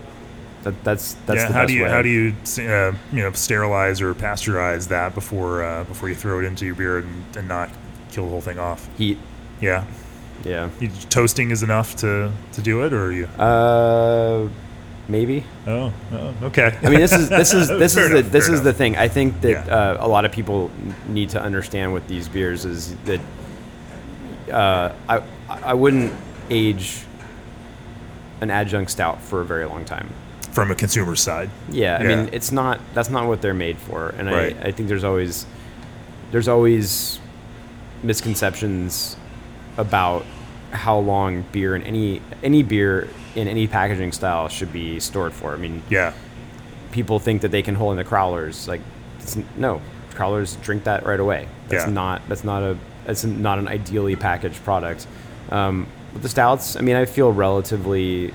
that that's that's yeah. the How do you way. how do you uh, you know sterilize or pasteurize that before uh, before you throw it into your beer and, and not kill the whole thing off? heat? Yeah. Yeah. You, toasting is enough to, to do it, or are you? Uh, maybe. Oh, oh okay. I mean, this is this is [laughs] this is the this is the thing. I think that Yeah. uh, a lot of people need to understand with these beers is that uh, I I wouldn't age an adjunct stout for a very long time. From a consumer side. Yeah, I Yeah. mean, it's not that's not what they're made for, and Right. I I think there's always there's always misconceptions about how long beer in any any beer in any packaging style should be stored for. I mean, Yeah, people think that they can hold in the crowlers. Like, it's, no, crowlers drink that right away. That's Yeah. not that's not a that's not an ideally packaged product. Um, with the stouts, I mean, I feel relatively.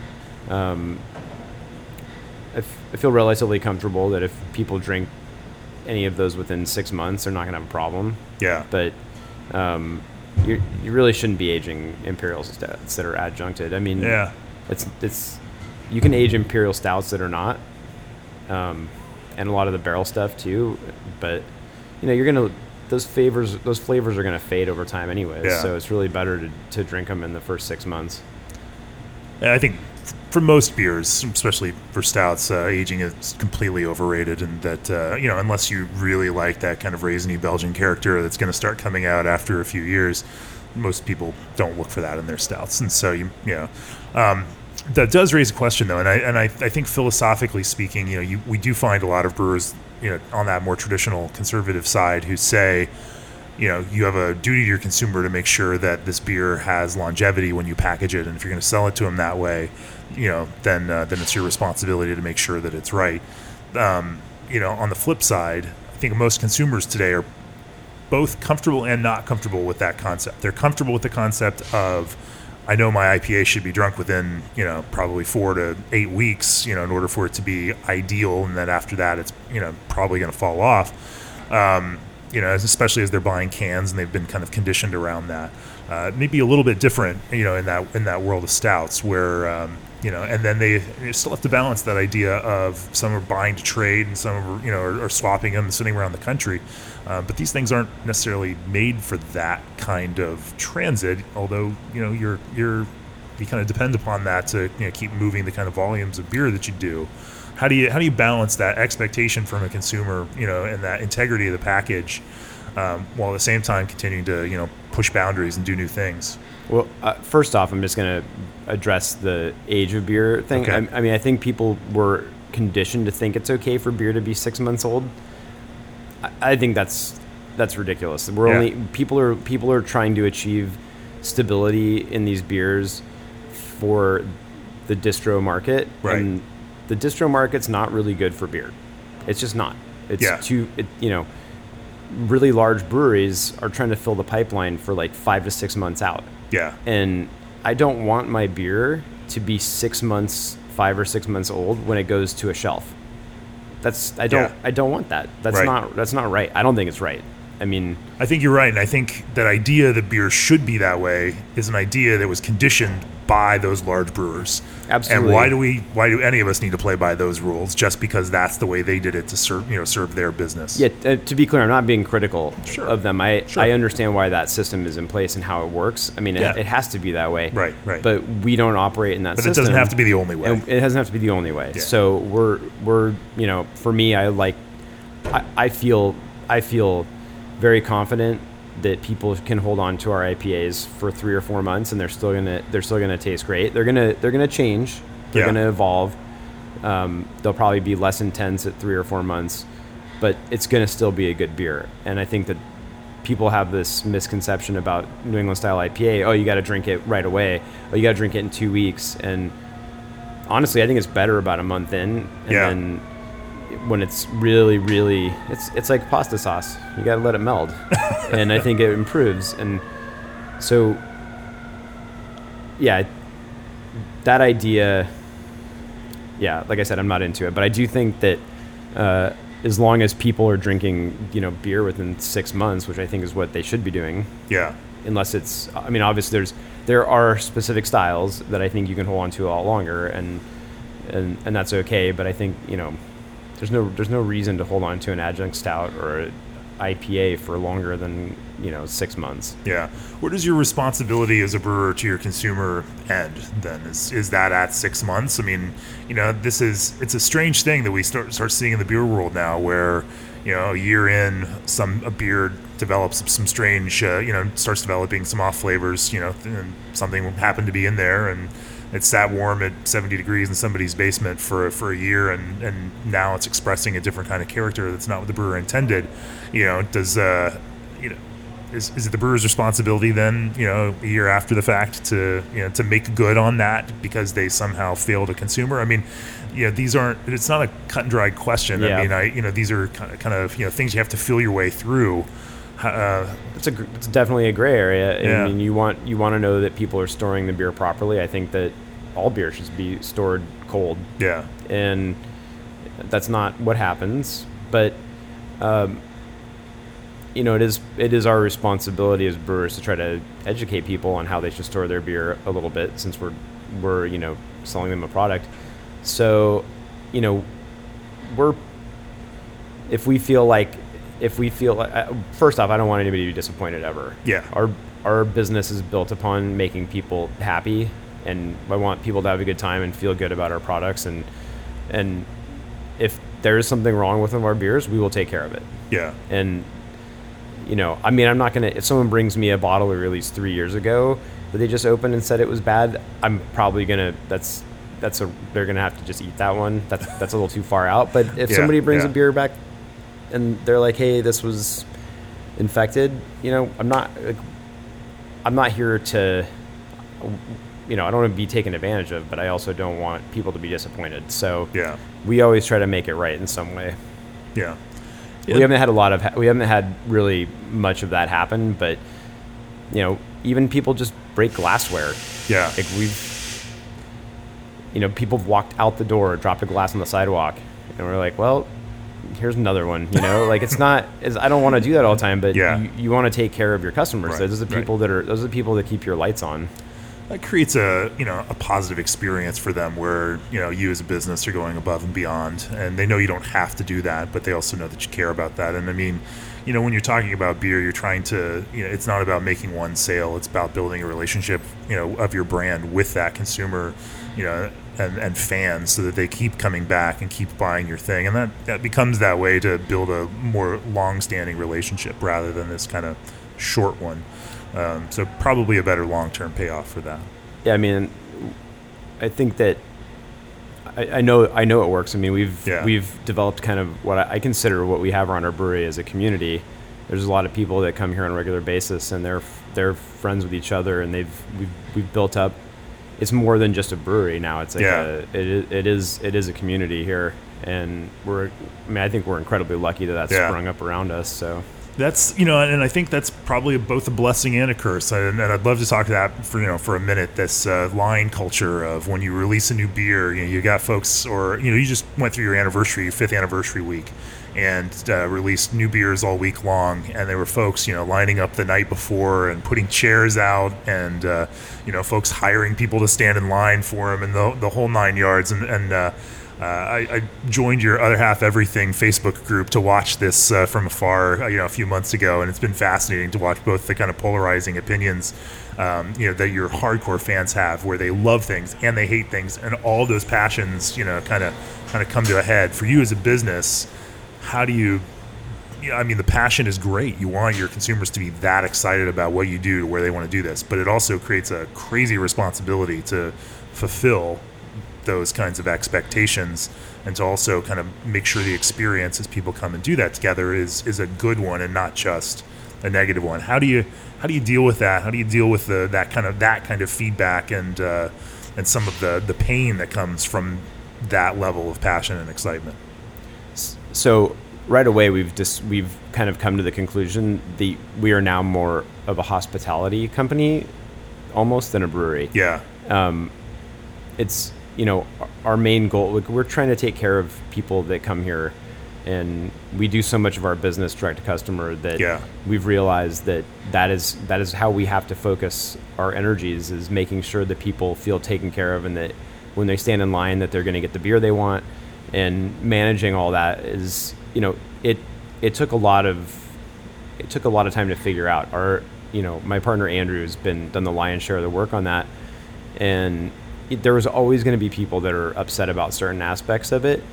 Um, I, feel relatively comfortable that if people drink any of those within six months, they're not going to have a problem. Yeah. But um, you you really shouldn't be aging imperial stouts that are adjuncted. I mean, Yeah. it's it's you can age imperial stouts that are not, um, and a lot of the barrel stuff too. But you know, you're gonna those flavors those flavors are gonna fade over time anyway. Yeah. So it's really better to, to drink them in the first six months. I think for most beers, especially for stouts, uh, aging is completely overrated, and that uh, you know, unless you really like that kind of raisiny Belgian character that's going to start coming out after a few years, most people don't look for that in their stouts, and so you you know. Um, that does raise a question though, and I and I, I think philosophically speaking, you know, you, we do find a lot of brewers, you know, on that more traditional conservative side who say, you know, you have a duty to your consumer to make sure that this beer has longevity when you package it, and if you're going to sell it to them that way, you know, then uh, then it's your responsibility to make sure that it's right. Um, you know, on the flip side, I think most consumers today are both comfortable and not comfortable with that concept. They're comfortable with the concept of I know my IPA should be drunk within, you know, probably four to eight weeks, you know, in order for it to be ideal, and then after that, it's, you know, probably going to fall off. Um, you know, especially as they're buying cans and they've been kind of conditioned around that. Uh, maybe a little bit different, you know, in that in that world of stouts, where um, you know, and then they, still have to balance that idea of some are buying to trade and some are, you know, are, are swapping them and sitting around the country. Uh, but these things aren't necessarily made for that kind of transit. Although you know, you're you're you kind of depend upon that to you know keep moving the kind of volumes of beer that you do. How do you how do you balance that expectation from a consumer, you know, and that integrity of the package, um, while at the same time continuing to you know push boundaries and do new things? Well, uh, first off, I'm just going to address the age of beer thing. Okay. I, I mean, I think people were conditioned to think it's okay for beer to be six months old. I, I think that's that's ridiculous. We're Yeah. only people are people are trying to achieve stability in these beers for the distro market, Right. and the distro market's not really good for beer. It's just not. It's Yeah. too. It, you know, really large breweries are trying to fill the pipeline for like five to six months out Yeah, and I don't want my beer to be six months, five or six months old when it goes to a shelf. That's I don't Yeah. I don't want that. That's Right. not that's not right. I don't think it's right. I mean, I think you're right, and I think that idea that beer should be that way is an idea that was conditioned by those large brewers. Absolutely. And why do we? Why do any of us need to play by those rules? Just because that's the way they did it to serve, you know, serve their business. yeah. Uh, to be clear, I'm not being critical Sure. of them. I Sure. I understand why that system is in place and how it works. I mean, Yeah. it, it has to be that way. Right, right. But we don't operate in that But system. it doesn't have to be the only way. And it doesn't have to be the only way. Yeah. So we're we're you know for me I like I, I feel I feel very confident that people can hold on to our IPAs for three or four months and they're still gonna they're still gonna taste great. They're gonna they're gonna change. They're Yeah. gonna evolve. Um, they'll probably be less intense at three or four months, but it's gonna still be a good beer. And I think that people have this misconception about New England style IPA. Oh, you got to drink it right away. Oh, you got to drink it in two weeks. And honestly, I think it's better about a month in, and Yeah. then when it's really, really, it's it's like pasta sauce. You got to let it meld, [laughs] and I think it improves. And so, yeah, that idea. Yeah, like I said, I'm not into it, but I do think that uh, as long as people are drinking, you know, beer within six months, which I think is what they should be doing, yeah, unless it's i mean obviously there's there are specific styles that i think you can hold on to a lot longer and and and that's okay but i think you know there's no there's no reason to hold on to an adjunct stout or ipa for longer than you know six months yeah. Where does your responsibility as a brewer to your consumer end? Then is is that at six months? I mean, you know, this is it's a strange thing that we start start seeing in the beer world now, where you know, a year in, some a beer develops some strange, uh, you know, starts developing some off flavors. You know, something happened to be in there, and it sat warm at 70 degrees in somebody's basement for for a year, and and now it's expressing a different kind of character that's not what the brewer intended. You know, does uh, you know. is, is it the brewer's responsibility then, you know, a year after the fact to you know to make good on that because they somehow failed a consumer? I mean, yeah, these aren't. It's not a cut and dried question. Yeah. I mean, I you know these are kind of, kind of you know things you have to feel your way through. Uh, It's a it's definitely a gray area. Yeah. I mean, you want you want to know that people are storing the beer properly. I think that all beer should be stored cold, yeah, and that's not what happens. But um, you know, it is it is our responsibility as brewers to try to educate people on how they should store their beer a little bit, since we're we're you know selling them a product. So, you know, we're if we feel like if we feel like, uh, first off, I don't want anybody to be disappointed ever. Yeah. Our our business is built upon making people happy, and I want people to have a good time and feel good about our products. And and if there is something wrong with one of our beers, we will take care of it. yeah, And you know, I mean, I'm not gonna. If someone brings me a bottle we released three years ago that they just opened and said it was bad, I'm probably gonna. That's that's a. They're gonna have to just eat that one. That's that's a little too far out. But if Yeah, somebody brings yeah. a beer back and they're like, "Hey, this was infected," you know, I'm not. Like, I'm not here to. You know, I don't want to be taken advantage of, but I also don't want people to be disappointed. So yeah, we always try to make it right in some way. yeah. We haven't had a lot of we haven't had really much of that happen, but you know, even people just break glassware. Yeah. Like we've you know, people have walked out the door, dropped a glass on the sidewalk, and we're like, well, here's another one. You know, like it's not. It's, I don't want to do that all the time, but Yeah. you, you want to take care of your customers. Right, Those are the right. people that are. Those are the people that keep your lights on. That creates a you know a positive experience for them where you know you as a business are going above and beyond. And they know you don't have to do that but they also know that you care about that. And i mean you know when you're talking about beer you're trying to you know it's not about making one sale. It's about building a relationship you know of your brand with that consumer you know and, and fans so that they keep coming back and keep buying your thing. And that, that becomes that way to build a more long-standing relationship rather than this kind of short one um, so probably a better long-term payoff for that Yeah, I mean, I think that I, I know I know it works. I mean, we've Yeah. we've developed kind of what I, I consider what we have around our brewery as a community. There's a lot of people that come here on a regular basis, and they're they're friends with each other, and they've we've we've built up. It's more than just a brewery now. It's like Yeah. a, it, is- it is it is a community here, and we're I mean I think we're incredibly lucky that that's Yeah. sprung up around us. So That's you know, and I think that's probably both a blessing and a curse. And, and I'd love to talk to that for you know for a minute. This uh, line culture of when you release a new beer, you know, you got folks, or you know, you just went through your anniversary, your fifth anniversary week, and uh, released new beers all week long. And there were folks, you know, lining up the night before and putting chairs out, and uh, you know, folks hiring people to stand in line for them, and the the whole nine yards. And and uh, I, I joined your other half everything Facebook group to watch this uh, from afar, uh, you know, a few months ago, and it's been fascinating to watch both the kind of polarizing opinions, um, you know, that your hardcore fans have, where they love things and they hate things, and all those passions, you know, kind of kind of come to a head. For you as a business, how do you? You know, I mean, the passion is great. You want your consumers to be that excited about what you do, to where they want to do this, but it also creates a crazy responsibility to fulfill those kinds of expectations and to also kind of make sure the experience as people come and do that together is is a good one and not just a negative one. How do you how do you deal with that? How do you deal with the that kind of that kind of feedback and uh, and some of the the pain that comes from that level of passion and excitement? So right away we've just we've kind of come to the conclusion the we are now more of a hospitality company almost than a brewery. Yeah. It's you know our- main goal like we're trying to take care of people that come here and we do so much of our business direct to customer that Yeah. we've realized that that is that is how we have to focus our energies is making sure that people feel taken care of and that when they stand in line that they're going to get the beer they want and managing all that is you know it it took a lot of it took a lot of time to figure out our you know my partner andrew has been done the lion's share of the work on that and it, there was always going to be people that are upset about certain aspects of it.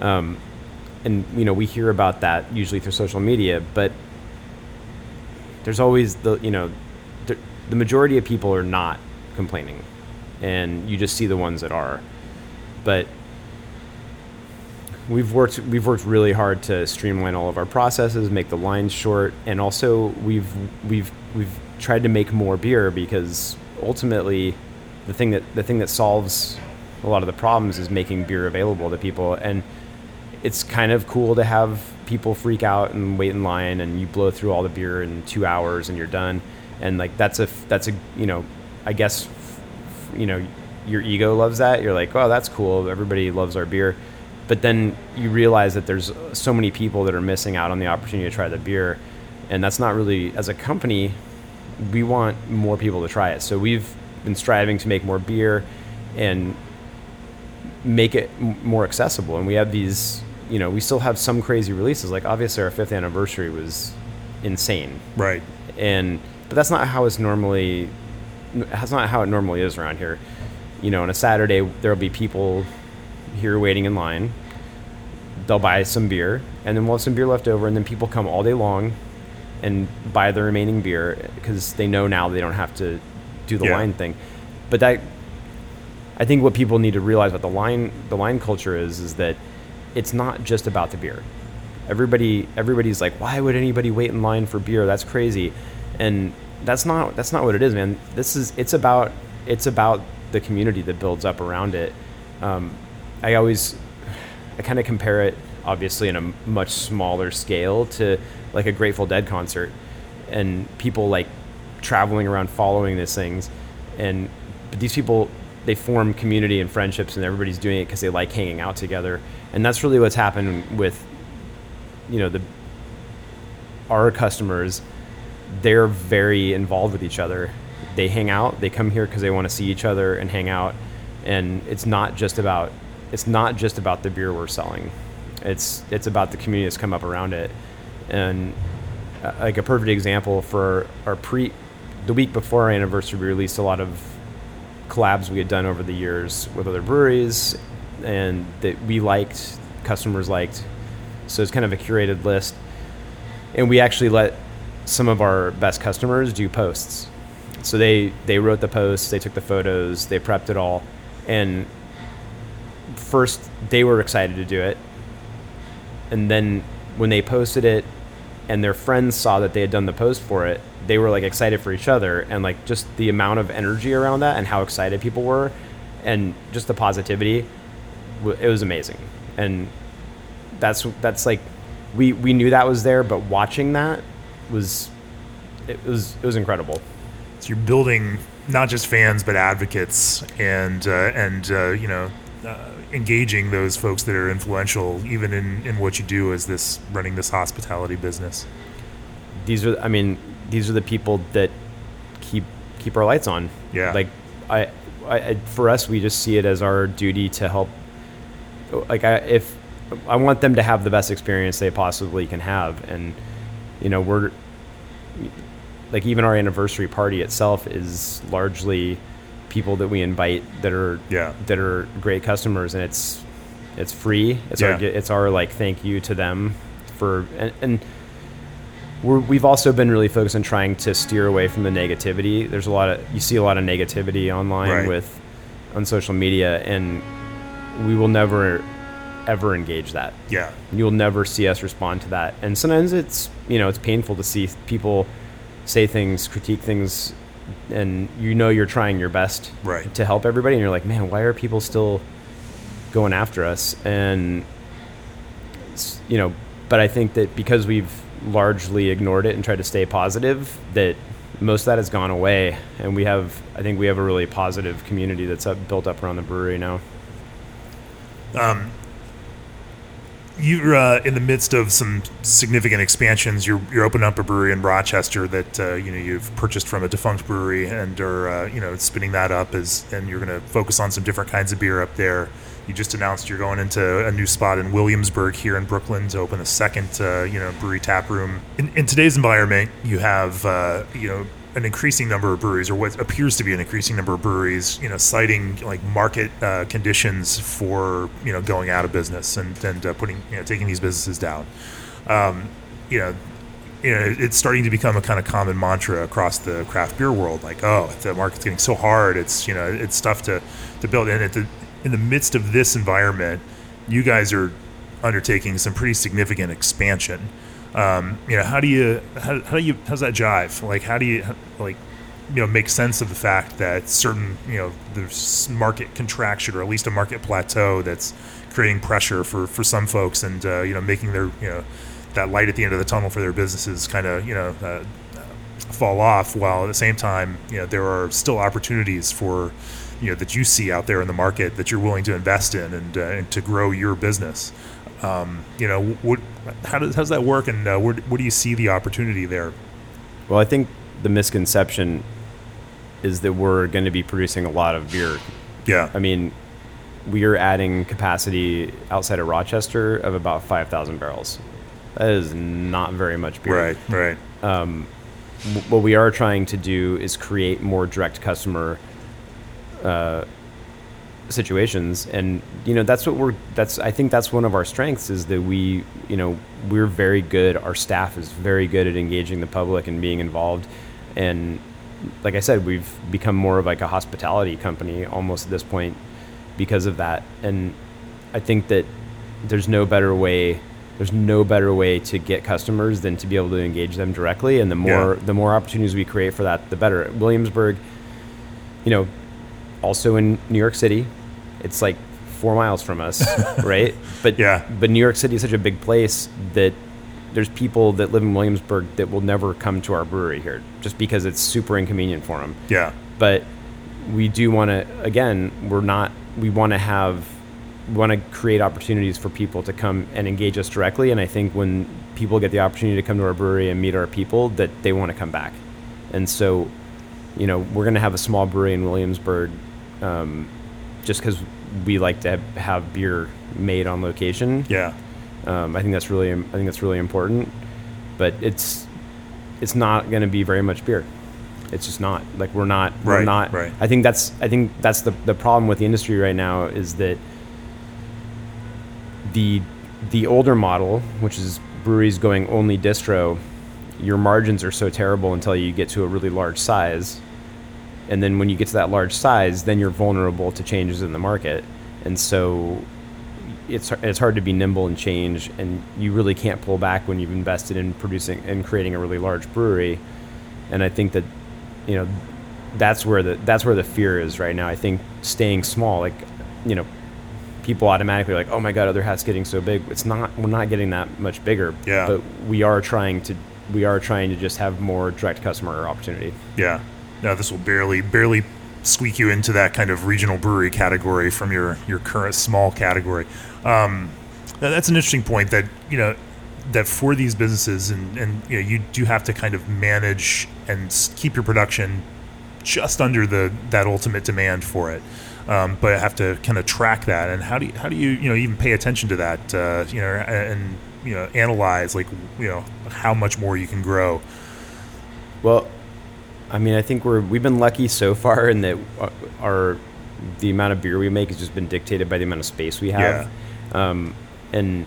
Um, and you know we hear about that usually through social media but there's always the you know the, the majority of people are not complaining and you just see the ones that are. But we've worked we've worked really hard to streamline all of our processes, make the lines short, and also we've we've we've tried to make more beer because ultimately the thing that the thing that solves a lot of the problems is making beer available to people. And it's kind of cool to have people freak out and wait in line and you blow through all the beer in 2 hours and you're done. And like that's a that's a you know I guess you know your ego loves that. You're like oh that's cool. Everybody loves our beer. But then you realize that there's so many people that are missing out on the opportunity to try the beer. And that's not really as a company we want more people to try it. So we've been striving to make more beer and make it m- more accessible. And we have these you know we still have some crazy releases. Like obviously our fifth anniversary was insane. Right. and but that's not how it's normally that's not how it normally is around here. You know on a saturday there'll be people here waiting in line. They'll buy some beer and then we'll have some beer left over and then people come all day long and buy the remaining beer because they know now they don't have to do the Yeah. line thing. But that i think what people need to realize about the line the line culture is is that it's not just about the beer. Everybody everybody's like why would anybody wait in line for beer? That's crazy. And that's not that's not what it is man. This is it's about it's about the community that builds up around it. Um, i always i kind of compare it obviously in a much smaller scale to like a grateful dead concert. And people like traveling around following these things. And these people they form community and friendships and everybody's doing it because they like hanging out together. And that's really what's happened with you know the our customers. They're very involved with each other. They hang out they come here because they want to see each other and hang out. And it's not just about it's not just about the beer we're selling. It's it's about the community that's come up around it. And uh, like a perfect example for our pre the week before our anniversary we released a lot of collabs we had done over the years with other breweries and that we liked customers liked. So it's kind of a curated list. And we actually let some of our best customers do posts. So they they wrote the posts they took the photos they prepped it all. And first they were excited to do it. And then when they posted it and their friends saw that they had done the post for it they were like excited for each other and like just the amount of energy around that and how excited people were and just the positivity it was amazing. And that's that's like we we knew that was there but watching that was it was it was incredible. So you're building not just fans but advocates and uh, and uh, you know uh, engaging those folks that are influential even in, in what you do as this running this hospitality business. these are i mean these are the people that keep keep our lights on Yeah. like I, I I- for us we just see it as our duty to help like I, if i want them to have the best experience they possibly can have and you know we're like even our anniversary party itself is largely people that we invite that are Yeah. that are great customers and it's it's free it's Yeah. our it's our like thank you to them for and, and we're, we've also been really focused on trying to steer away from the negativity there's a lot of you see a lot of negativity online Right. with on social media and we will never ever engage that Yeah. you'll never see us respond to that and sometimes it's you know it's painful to see people say things critique things and you know you're trying your best Right. to help everybody and you're like man why are people still going after us? And you know but i think that because we've largely ignored it and tried to stay positive that most of that has gone away. And we have i think we have a really positive community that's up, built up around the brewery now um, You're uh, in the midst of some significant expansions. You're you're opening up a brewery in Rochester that uh, you know you've purchased from a defunct brewery and are uh, you know spinning that up as and you're going to focus on some different kinds of beer up there. You just announced you're going into a new spot in Williamsburg here in Brooklyn to open a second uh, you know brewery tap room. In, in today's environment, you have uh, you know an increasing number of breweries, or what appears to be an increasing number of breweries, you know, citing like market uh, conditions for you know going out of business and and uh, putting you know taking these businesses down. Um, you know, you know, it's starting to become a kind of common mantra across the craft beer world. Like, oh, the market's getting so hard. It's you know, it's tough to to build. And at the in the midst of this environment, you guys are undertaking some pretty significant expansion. Um, you know, how do you how, how do you how's that jive? Like, how do you like you know make sense of the fact that certain you know there's market contraction or at least a market plateau that's creating pressure for for some folks and uh, you know making their you know that light at the end of the tunnel for their businesses kind of you know uh, fall off while at the same time you know there are still opportunities for you know that you see out there in the market that you're willing to invest in and, uh, and to grow your business um, you know what how does how's that work and uh, where, where do you see the opportunity there Well, I think the misconception is that we're going to be producing a lot of beer. yeah I mean, we are adding capacity outside of Rochester of about 5,000 barrels. That is not very much beer. right right W- What we are trying to do is create more direct customer uh, situations, and you know that's what we're. That's I think that's one of our strengths is that we, you know, we're very good. Our staff is very good at engaging the public and being involved, and like I said, we've become more of like a hospitality company almost at this point because of that. And I think that there's no better way there's no better way to get customers than to be able to engage them directly and the more Yeah. the more opportunities we create for that the better. Williamsburg, you know, also in New York City, it's like 4 miles from us, [laughs] right? But Yeah. but New York City is such a big place that there's people that live in Williamsburg that will never come to our brewery here just because it's super inconvenient for them yeah but we do want to again we're not we want to have we want to create opportunities for people to come and engage us directly and i think when people get the opportunity to come to our brewery and meet our people that they want to come back and so you know we're going to have a small brewery in williamsburg um, just because we like to have, beer made on location yeah um, I think that's really I think that's really important, but it's it's not going to be very much beer. It's just not like we're not we're Right, not. right. I think that's I think that's the the problem with the industry right now is that the the older model, which is breweries going only distro, your margins are so terrible until you get to a really large size. And then when you get to that large size, then you're vulnerable to changes in the market. And so it's it's hard to be nimble and change, and you really can't pull back when you've invested in producing and creating a really large brewery. And I think that, you know, that's where the that's where the fear is right now. I think staying small, like, you know, people automatically are like, oh my god, Other Half's getting so big. It's not. We're not getting that much bigger. Yeah. But we are trying to we are trying to just have more direct customer opportunity. Yeah. No, this will barely barely squeak you into that kind of regional brewery category from your your current small category. Um, now that's an interesting point that you know that for these businesses and and you know you do have to kind of manage and keep your production just under the that ultimate demand for it. Um, but I have to kind of track that, and how do you, how do you you know even pay attention to that? Uh, you know, and you know analyze like you know how much more you can grow. Well, I mean, I think we're we've been lucky so far in that uh, our the amount of beer we make has just been dictated by the amount of space we have. Um, and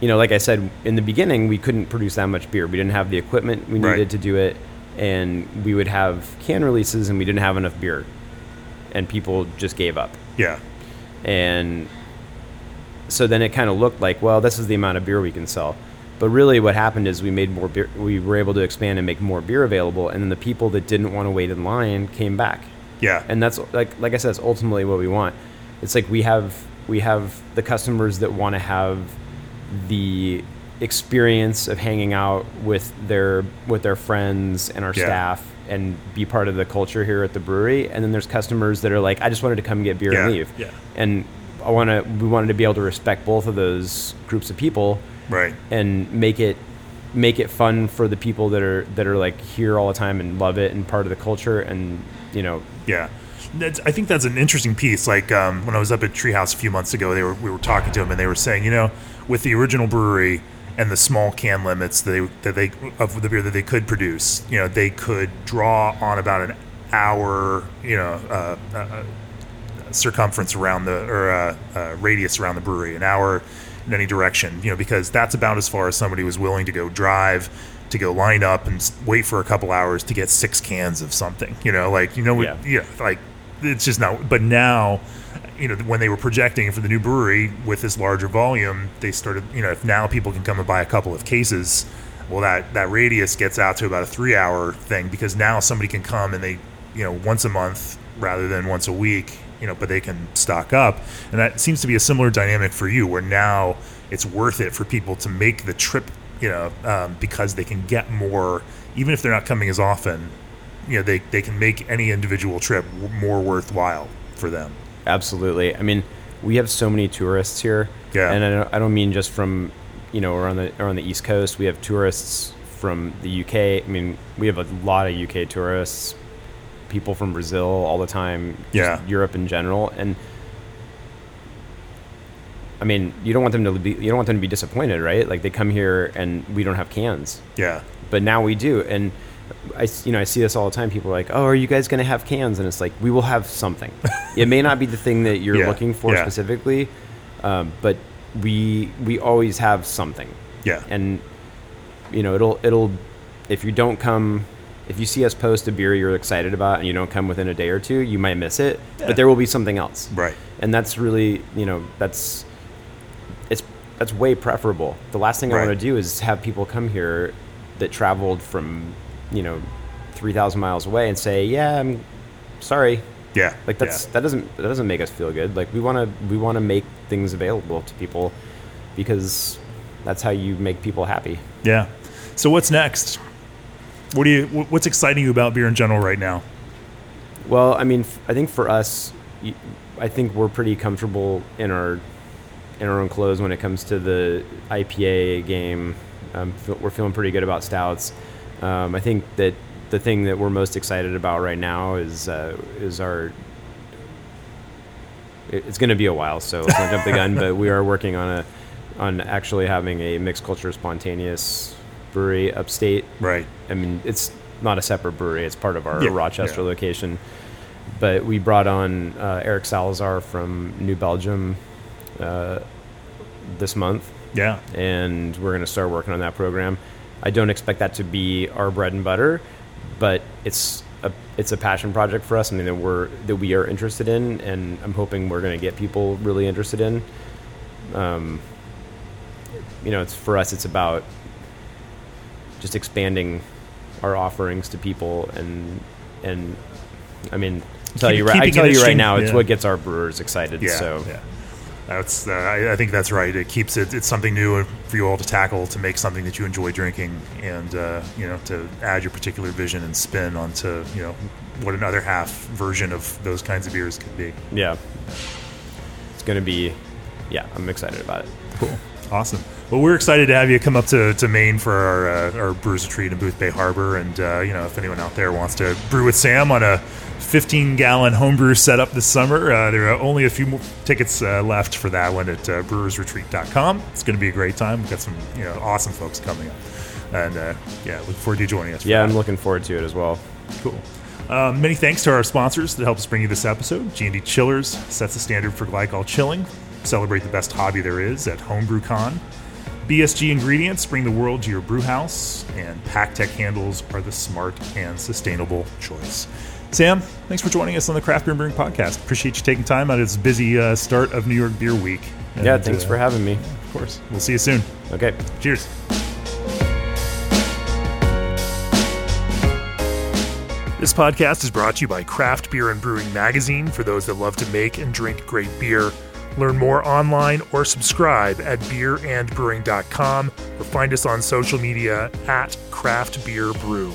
you know, like I said in the beginning, we couldn't produce that much beer. We didn't have the equipment we Right. needed to do it, and we would have can releases, and we didn't have enough beer, and people just gave up. Yeah. And so then it kind of looked like, well, this is the amount of beer we can sell. But really, what happened is we made more beer. We were able to expand and make more beer available, and then the people that didn't want to wait in line came back. Yeah. And that's like, like I said, it's ultimately what we want. It's like we have we have the customers that want to have the experience of hanging out with their with their friends and our Yeah. staff and be part of the culture here at the brewery. And then there's customers that are like, I just wanted to come get beer Yeah, and leave. yeah. And I want to we wanted to be able to respect both of those groups of people Right. and make it make it fun for the people that are that are like here all the time and love it and part of the culture and you know Yeah. That's, I think that's an interesting piece. Like um, when I was up at Treehouse a few months ago, they were we were talking to them and they were saying, you know, with the original brewery and the small can limits that they that they of the beer that they could produce, you know, they could draw on about an hour, you know, uh, uh, circumference around the or uh, uh, radius around the brewery, an hour in any direction, you know, because that's about as far as somebody was willing to go drive to go line up and wait for a couple hours to get six cans of something, you know, like you know, Yeah. yeah, like it's just not. But now, you know, when they were projecting for the new brewery with this larger volume, they started, you know, if now people can come and buy a couple of cases, well, that that radius gets out to about a three-hour thing because now somebody can come and they, you know, once a month rather than once a week, you know, but they can stock up, and that seems to be a similar dynamic for you, where now it's worth it for people to make the trip, you know, um, because they can get more, even if they're not coming as often. You know, they, they can make any individual trip more worthwhile for them. Absolutely. I mean, we have so many tourists here. Yeah. And I don't, I don't mean just from, you know, around the around the East Coast. We have tourists from the UK. I mean, we have a lot of UK tourists, people from Brazil all the time. just Yeah. Europe in general, and I mean, you don't want them to be you don't want them to be disappointed, right? Like they come here and we don't have cans, Yeah. but now we do, and. I, you know, I see this all the time. People are like, "Oh, are you guys going to have cans?" And it's like, we will have something. [laughs] it may not be the thing that you're Yeah, looking for yeah. specifically, um, but we we always have something. Yeah. And you know, it'll it'll if you don't come, if you see us post a beer you're excited about and you don't come within a day or two, you might miss it. Yeah. But there will be something else. Right. And that's really, you know, that's it's that's way preferable. The last thing I want to do is have people come here that traveled from, you know, three thousand miles away and say, "Yeah, I'm sorry." Yeah. Like that's yeah. that doesn't that doesn't make us feel good. Like we want to we want to make things available to people because that's how you make people happy. Yeah. So what's next? What do you? What's exciting you about beer in general right now? Well, I mean, I think for us, I think we're pretty comfortable in our in our own clothes when it comes to the IPA game. Um, we're feeling pretty good about stouts. Um, I think that the thing that we're most excited about right now is uh, is our. It's going to be a while, so let's not jump the gun. But we are working on a on actually having a mixed culture spontaneous brewery upstate Right. I mean, it's not a separate brewery; it's part of our Yeah, Rochester yeah. location. But we brought on uh, Eric Salazar from New Belgium uh, this month, Yeah. and we're going to start working on that program. I don't expect that to be our bread and butter, but it's a it's a passion project for us, something that we're that we are interested in, and I'm hoping we're going to get people really interested in. Um, you know, it's for us. It's about just expanding our offerings to people, and and I mean, tell Keep- you right, I tell you right now, it's yeah. what gets our brewers excited. Yeah. so Yeah. That's. Uh, I, I think that's right. It keeps it. It's something new for you all to tackle to make something that you enjoy drinking, and uh, you know to add your particular vision and spin onto you know what an Other Half version of those kinds of beers could be. yeah, it's going to be. Yeah, I'm excited about it. Cool. Awesome. Well, we're excited to have you come up to, to Maine for our, uh, our Brewers Retreat in Boothbay Harbor. And, uh, you know, if anyone out there wants to brew with Sam on a 15 gallon homebrew setup this summer, uh, there are only a few more tickets uh, left for that one at uh, brewersretreat.com. It's going to be a great time. We've got some, you know, awesome folks coming up. And, uh, yeah, look forward to you joining us. Yeah, that. I'm looking forward to it as well. Cool. Um, many thanks to our sponsors that helped us bring you this episode. G&D Chillers sets the standard for glycol chilling. Celebrate the best hobby there is at HomebrewCon. BSG Ingredients bring the world to your brew house, and PakTech handles are the smart and sustainable choice. Sam, thanks for joining us on the Craft Beer and Brewing Podcast. Appreciate you taking time out of this busy uh, start of New York Beer Week. Yeah, thanks uh, for having me. Of course. We'll see you soon. Okay. Cheers. This podcast is brought to you by Craft Beer and Brewing Magazine for those that love to make and drink great beer. Learn more online or subscribe at beerandbrewing.com or find us on social media at Craft Beer Brew.